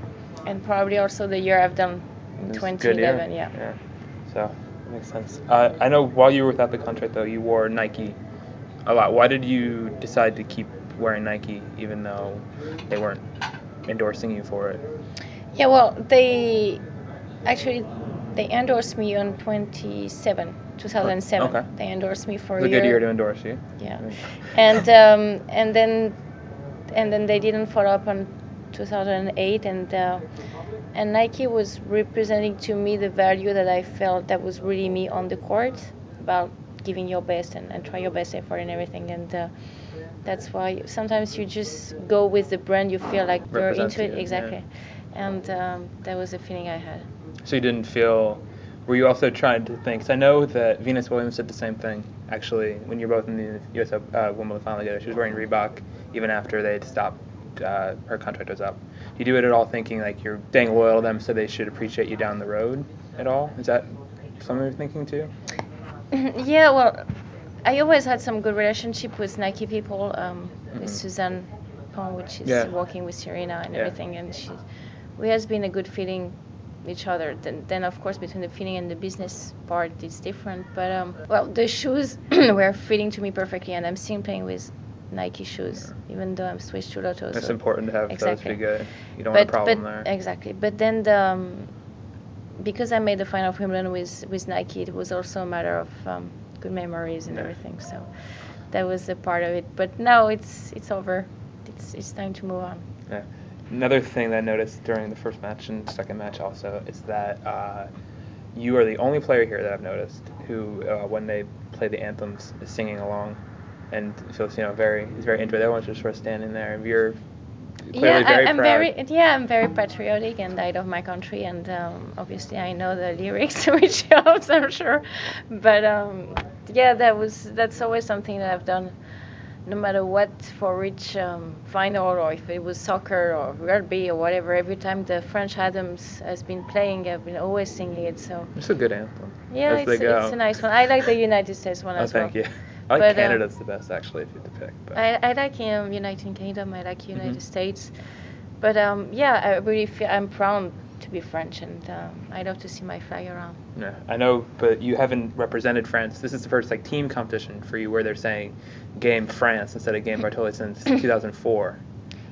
Speaker 5: and probably also the year I've done in
Speaker 2: It was a good year.
Speaker 5: 2011. yeah.
Speaker 2: Yeah. So makes sense. Uh, I know while you were without the contract though, you wore Nike a lot. Why did you decide to keep wearing Nike even though they weren't endorsing you for it?
Speaker 5: Yeah, well, they actually they endorsed me on 27, 2007.
Speaker 2: Okay.
Speaker 5: They endorsed me for
Speaker 2: It was a
Speaker 5: year.
Speaker 2: good year to endorse you.
Speaker 5: Yeah. And um, and then and then they didn't follow up on 2008 and uh, and Nike was representing to me the value that I felt that was really me on the court about giving your best and, and try your best effort and everything and uh, that's why sometimes you just go with the brand you feel like you're into it
Speaker 2: you, yeah.
Speaker 5: exactly and um, that was the feeling I had
Speaker 2: So you didn't feel. Were you also trying to think? Cause I know that Venus Williams did the same thing. Actually, when you're both in the U.S. Uh, Wimbledon final together, she was wearing Reebok even after they'd stopped. Uh, her contract was up. Do you do it at all thinking like you're staying loyal to them, so they should appreciate you down the road at all? Is that something you're thinking too?
Speaker 5: yeah, well, I always had some good relationship with Nike people, um,
Speaker 2: Mhm.
Speaker 5: with Suzanne Pong, which is
Speaker 2: Yeah.
Speaker 5: working with Serena and
Speaker 2: Yeah.
Speaker 5: everything, and she, we has been a good feeling each other. Then, then of course between the feeling and the business part, it's different. But um, well, the shoes were fitting to me perfectly, and I'm still playing with Nike shoes, even though I'm switched to Lotto.
Speaker 2: It's
Speaker 5: so-
Speaker 2: important to have
Speaker 5: Exactly.
Speaker 2: those be good. You don't
Speaker 5: but,
Speaker 2: want a problem
Speaker 5: but
Speaker 2: there.
Speaker 5: exactly. But then the um, because I made the final of Wimbledon with with Nike, it was also a matter of um, good memories and
Speaker 2: Yeah.
Speaker 5: everything. So that was a part of it. But now it's it's over. It's it's time to move on.
Speaker 2: Yeah. Another thing that I noticed during the first match and second match also is that uh, you are the only player here that I've noticed who, uh, when they play the anthems, is singing along, and feels you know very is very into it. Everyone's just sort of standing there. You're clearly
Speaker 5: yeah,
Speaker 2: very
Speaker 5: I, I'm
Speaker 2: proud.
Speaker 5: very yeah, I'm very patriotic and I love my country and um, obviously I know the lyrics, which helps, I'm sure. But um, yeah, that was that's always something that I've done, no matter what for which um, final or if it was soccer or rugby or whatever. Every time the French anthems has been playing, I've been always singing it. So
Speaker 2: It's a good anthem.
Speaker 5: yeah, it's, it's a nice one. I like the United States one
Speaker 2: Oh,
Speaker 5: as well.
Speaker 2: Oh thank you. I like
Speaker 5: But, uh,
Speaker 2: Canada's the best actually if you had to pick. But
Speaker 5: I, I like um, United Kingdom. I like United
Speaker 2: Mhm.
Speaker 5: States. But um, yeah, I really feel I'm proud to be French, and um, I love to see my flag around.
Speaker 2: Yeah, I know, but you haven't represented France. This is the first like team competition for you where they're saying game France instead of game Bartoli since 2004.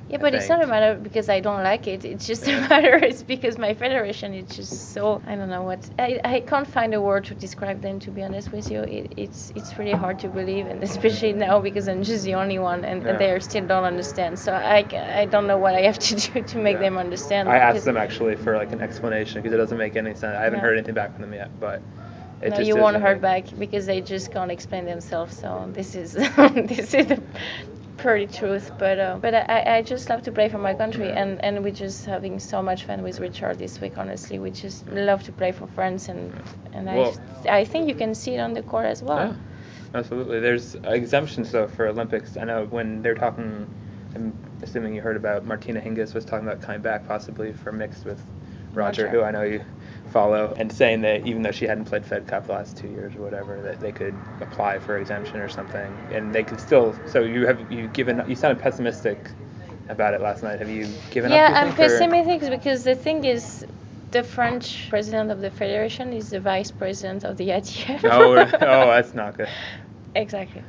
Speaker 5: Yeah, but it's not a matter because I don't like it. It's just
Speaker 2: Yeah.
Speaker 5: a matter. It's because my federation is just so I don't know what I, I can't find a word to describe them. To be honest with you, it, it's it's really hard to believe, and especially now because I'm just the only one, and,
Speaker 2: Yeah.
Speaker 5: and they still don't understand. So I, I don't know what I have to do to make
Speaker 2: Yeah.
Speaker 5: them understand.
Speaker 2: I asked them actually for like an explanation because it doesn't make any sense. I haven't heard anything back from them yet, but it
Speaker 5: no, you won't hurt back because they just can't explain themselves. So this is this is the pretty truth. But uh, but I, I just love to play for my country, and and we're just having so much fun with Richard this week. Honestly, we just love to play for France, and and
Speaker 2: Well-
Speaker 5: I I think you can see it on the court as well.
Speaker 2: Yeah, absolutely. There's exemptions though for Olympics. I know when they're talking, I'm assuming you heard about Martina Hingis was talking about coming back possibly for mixed with Roger,
Speaker 5: Roger.
Speaker 2: who I know you follow, and saying that even though she hadn't played Fed Cup the last two years or whatever, that they could apply for exemption or something, and they could still. So you have you given you sounded pessimistic about it last night. Have you given
Speaker 5: yeah,
Speaker 2: up? you
Speaker 5: I'm
Speaker 2: think, or-
Speaker 5: pessimistic because the thing is. The French president of the federation is the vice president of the ITF.
Speaker 2: Oh, oh, that's not good.
Speaker 5: Exactly.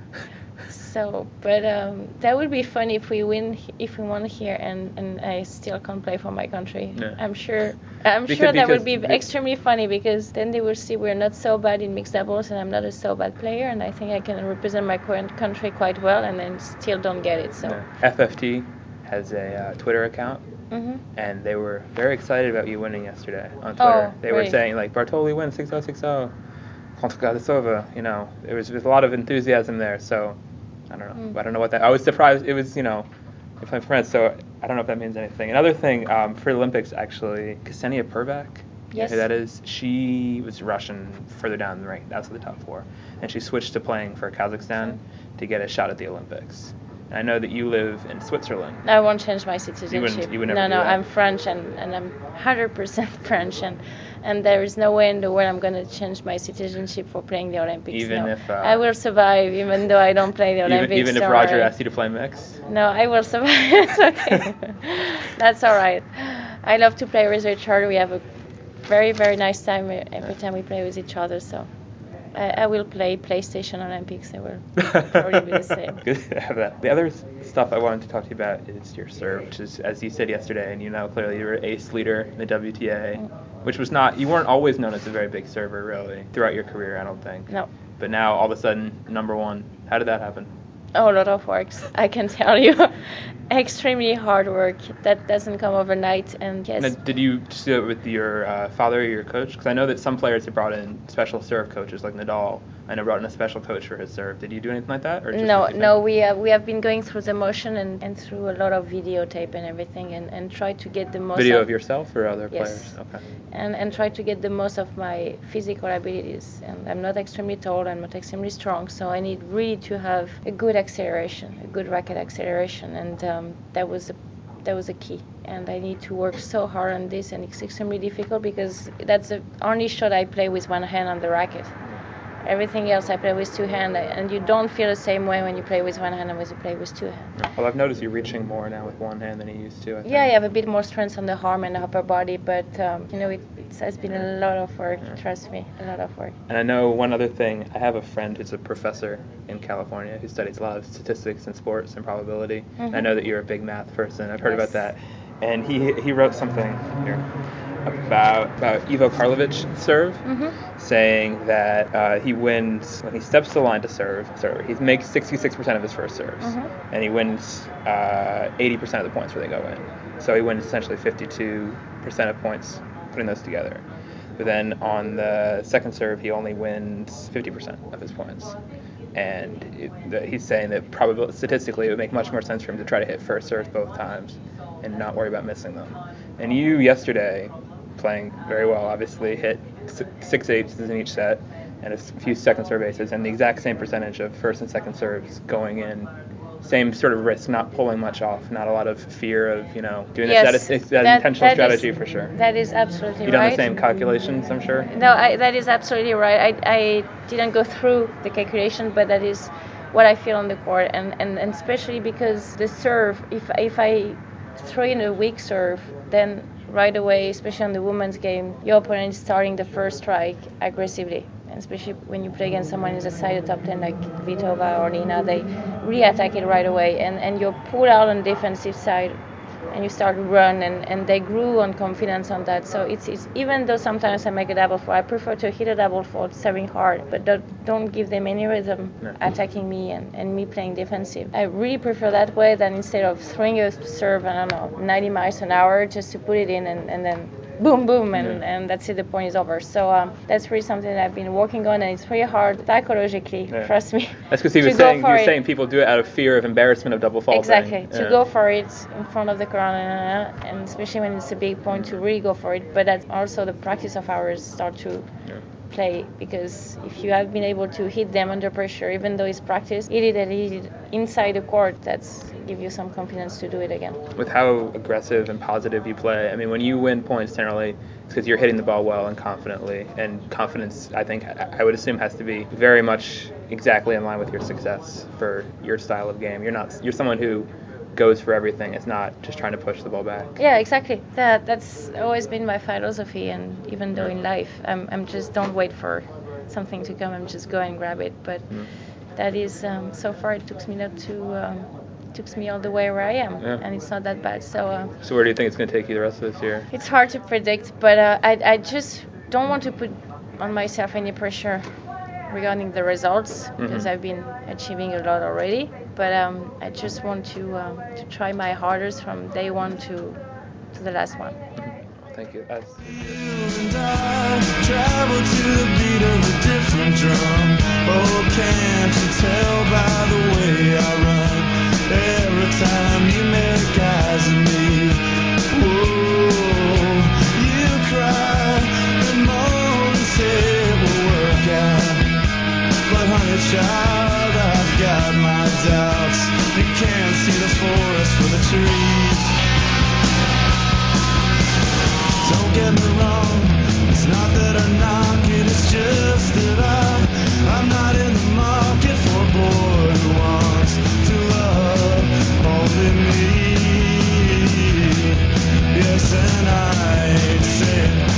Speaker 5: So, but um, that would be fun if we win, if we won here, and, and I still can't play for my country.
Speaker 2: Yeah.
Speaker 5: I'm sure. I'm
Speaker 2: Because-
Speaker 5: sure that would be extremely funny because then they will see we're not so bad in mixed doubles, and I'm not a so bad player, and I think I can represent my current country quite well, and then still don't get it. So.
Speaker 2: Yeah. FFT has a uh, Twitter account,
Speaker 5: hmm
Speaker 2: and they were very excited about you winning yesterday on Twitter.
Speaker 5: Oh,
Speaker 2: they were
Speaker 5: really?
Speaker 2: saying like Bartoli wins 6060 contre Gajdosova. You know, there was, there was a lot of enthusiasm there. So I don't know.
Speaker 5: Mm.
Speaker 2: I don't know what that. I was surprised. It was you know, if I'm France, so I don't know if that means anything. Another thing um, for Olympics actually, Ksenia Pervak.
Speaker 5: Yes.
Speaker 2: who that is? She was Russian further down the rank, outside the top four, and she switched to playing for Kazakhstan to get a shot at the Olympics. And I know that you live in Switzerland.
Speaker 5: I won't change my citizenship.
Speaker 2: you would never
Speaker 5: no,
Speaker 2: do
Speaker 5: no,
Speaker 2: that?
Speaker 5: I'm French and, and I'm 100% French, and, and there is no way in the world I'm going to change my citizenship for playing the Olympics.
Speaker 2: Even
Speaker 5: no.
Speaker 2: if, uh,
Speaker 5: I will survive, even though I don't play the Olympics.
Speaker 2: even if Roger
Speaker 5: worry.
Speaker 2: asked you to play mix.
Speaker 5: No, I will survive. it's okay. That's all right. I love to play with Richard. We have a very, very nice time every time we play with each other. So I, I will play PlayStation Olympics. I will probably be the same.
Speaker 2: Good to have that. The other stuff I wanted to talk to you about is your serve, which is, as you said yesterday, and you know clearly you're ace leader in the WTA,
Speaker 5: Mm.
Speaker 2: which was not, you weren't always known as a very big server, really, throughout your career, I don't think.
Speaker 5: No.
Speaker 2: But now, all of a sudden, number one. How did that happen?
Speaker 5: Oh, a lot of works, I can tell you. Extremely hard work. That doesn't come overnight. And yes,
Speaker 2: Now, did you just do it with your uh, father or your coach? Because I know that some players have brought in special serve coaches, like Nadal. I know brought in a special coach for his serve. Did you do anything like that, or just
Speaker 5: no, no, we have, we have been going through the motion and, and through a lot of videotape and everything and, and try to get the most
Speaker 2: Video
Speaker 5: of,
Speaker 2: of yourself or other
Speaker 5: Yes.
Speaker 2: players? Okay.
Speaker 5: and, and try to get the most of my physical abilities. And I'm not extremely tall, I'm not extremely strong, so I need really to have a good acceleration, a good racket acceleration, and um, that was the that was a key. And I need to work so hard on this, and it's extremely difficult because that's the only shot I play with one hand on the racket. Everything else I play with two hands, and you don't feel the same way when you play with one hand and when you play with two hands.
Speaker 2: Well, I've noticed you reaching more now with one hand than you used to. I think.
Speaker 5: Yeah, I have a bit more strength on the arm and the upper body, but um, you know, it, it has been a lot of work. Trust me, a lot of work.
Speaker 2: And I know one other thing. I have a friend who's a professor in California who studies a lot of statistics and sports and probability. And I know that you're a big math person. I've heard about that. And he he wrote something here about about Ivo Karlovic serve,
Speaker 5: hmm
Speaker 2: saying that uh, he wins when he steps the line to serve. Serve. He makes 66% of his first serves,
Speaker 5: Mhm.
Speaker 2: and he wins uh, 80% of the points where they go in. So he wins essentially 52% of points putting those together. But then on the second serve, he only wins 50% of his points. And it, the, he's saying that probably statistically it would make much more sense for him to try to hit first serves both times and not worry about missing them. And you yesterday, playing very well, obviously hit si- six eights in each set and a few second serve aces, and the exact same percentage of first and second serves going in. Same sort of risk, not pulling much off, not a lot of fear of you know doing
Speaker 5: Yes,
Speaker 2: this. That is, that,
Speaker 5: that-
Speaker 2: intentional
Speaker 5: that is-
Speaker 2: strategy for sure.
Speaker 5: That is absolutely
Speaker 2: You done
Speaker 5: right.
Speaker 2: the same calculations, I'm sure.
Speaker 5: No, I, that is absolutely right. I, I didn't go through the calculation, but that is what I feel on the court, and, and, and especially because the serve, if if I throw in a weak serve, then right away, especially on the women's game, your opponent is starting the first strike aggressively. And especially when you play against someone who's a side of top 10 like Kvitova or Nina, they re-attack it right away. And, and you're out on the defensive side and you start to run and, and they grew on confidence on that. So it's, it's even though sometimes i make a double fault i prefer to hit a double fault serving hard but don't, don't give them any rhythm attacking me and, and me playing defensive. I really prefer that way than instead of throwing a serve i don't know 90 miles an hour just to put it in and, and then boom boom and,
Speaker 2: Yeah.
Speaker 5: and that's it the point is over so um, that's really something that i've been working on and it's pretty hard psychologically
Speaker 2: Yeah.
Speaker 5: trust me
Speaker 2: That's because he was saying was
Speaker 5: it.
Speaker 2: saying people do it out of fear of embarrassment of double faulting.
Speaker 5: Exactly. To go for it in front of the crowd, and especially when it's a big point, to really go for it. But that's also the practice of ours start to
Speaker 2: Yeah.
Speaker 5: Play because if you have been able to hit them under pressure, even though it's practice, hit it and hit it inside the court. That's give you some confidence to do it again.
Speaker 2: with how aggressive and positive you play. I mean, when you win points generally, it's because you're hitting the ball well and confidently. And confidence, I think, I I would assume, has to be very much exactly in line with your success for your style of game. You're not, you're someone who goes for everything. It's not just trying to push the ball back.
Speaker 5: Yeah, exactly. That that's always been my philosophy, and even though in life, I'm I'm just don't wait for something to come. I'm just go and grab it. But
Speaker 2: Mm.
Speaker 5: that is um, so far it took me not to um, took me all the way where I am,
Speaker 2: Yeah.
Speaker 5: and it's not that bad. So. Uh,
Speaker 2: So where do you think it's going to take you the rest of this year?
Speaker 5: It's hard to predict, but uh, I, I just don't want to put on myself any pressure regarding the results because
Speaker 2: Mhm.
Speaker 5: I've been achieving a lot already. But um, I just want to um, to try my hardest from day one to to the last one.
Speaker 2: Thank you. That's,
Speaker 7: and I travel doubts. They can't see the forest for the trees. Don't get me wrong It's not that I knock it It's just that I I'm not in the market for a boy Who wants to love only me. Yes, and I say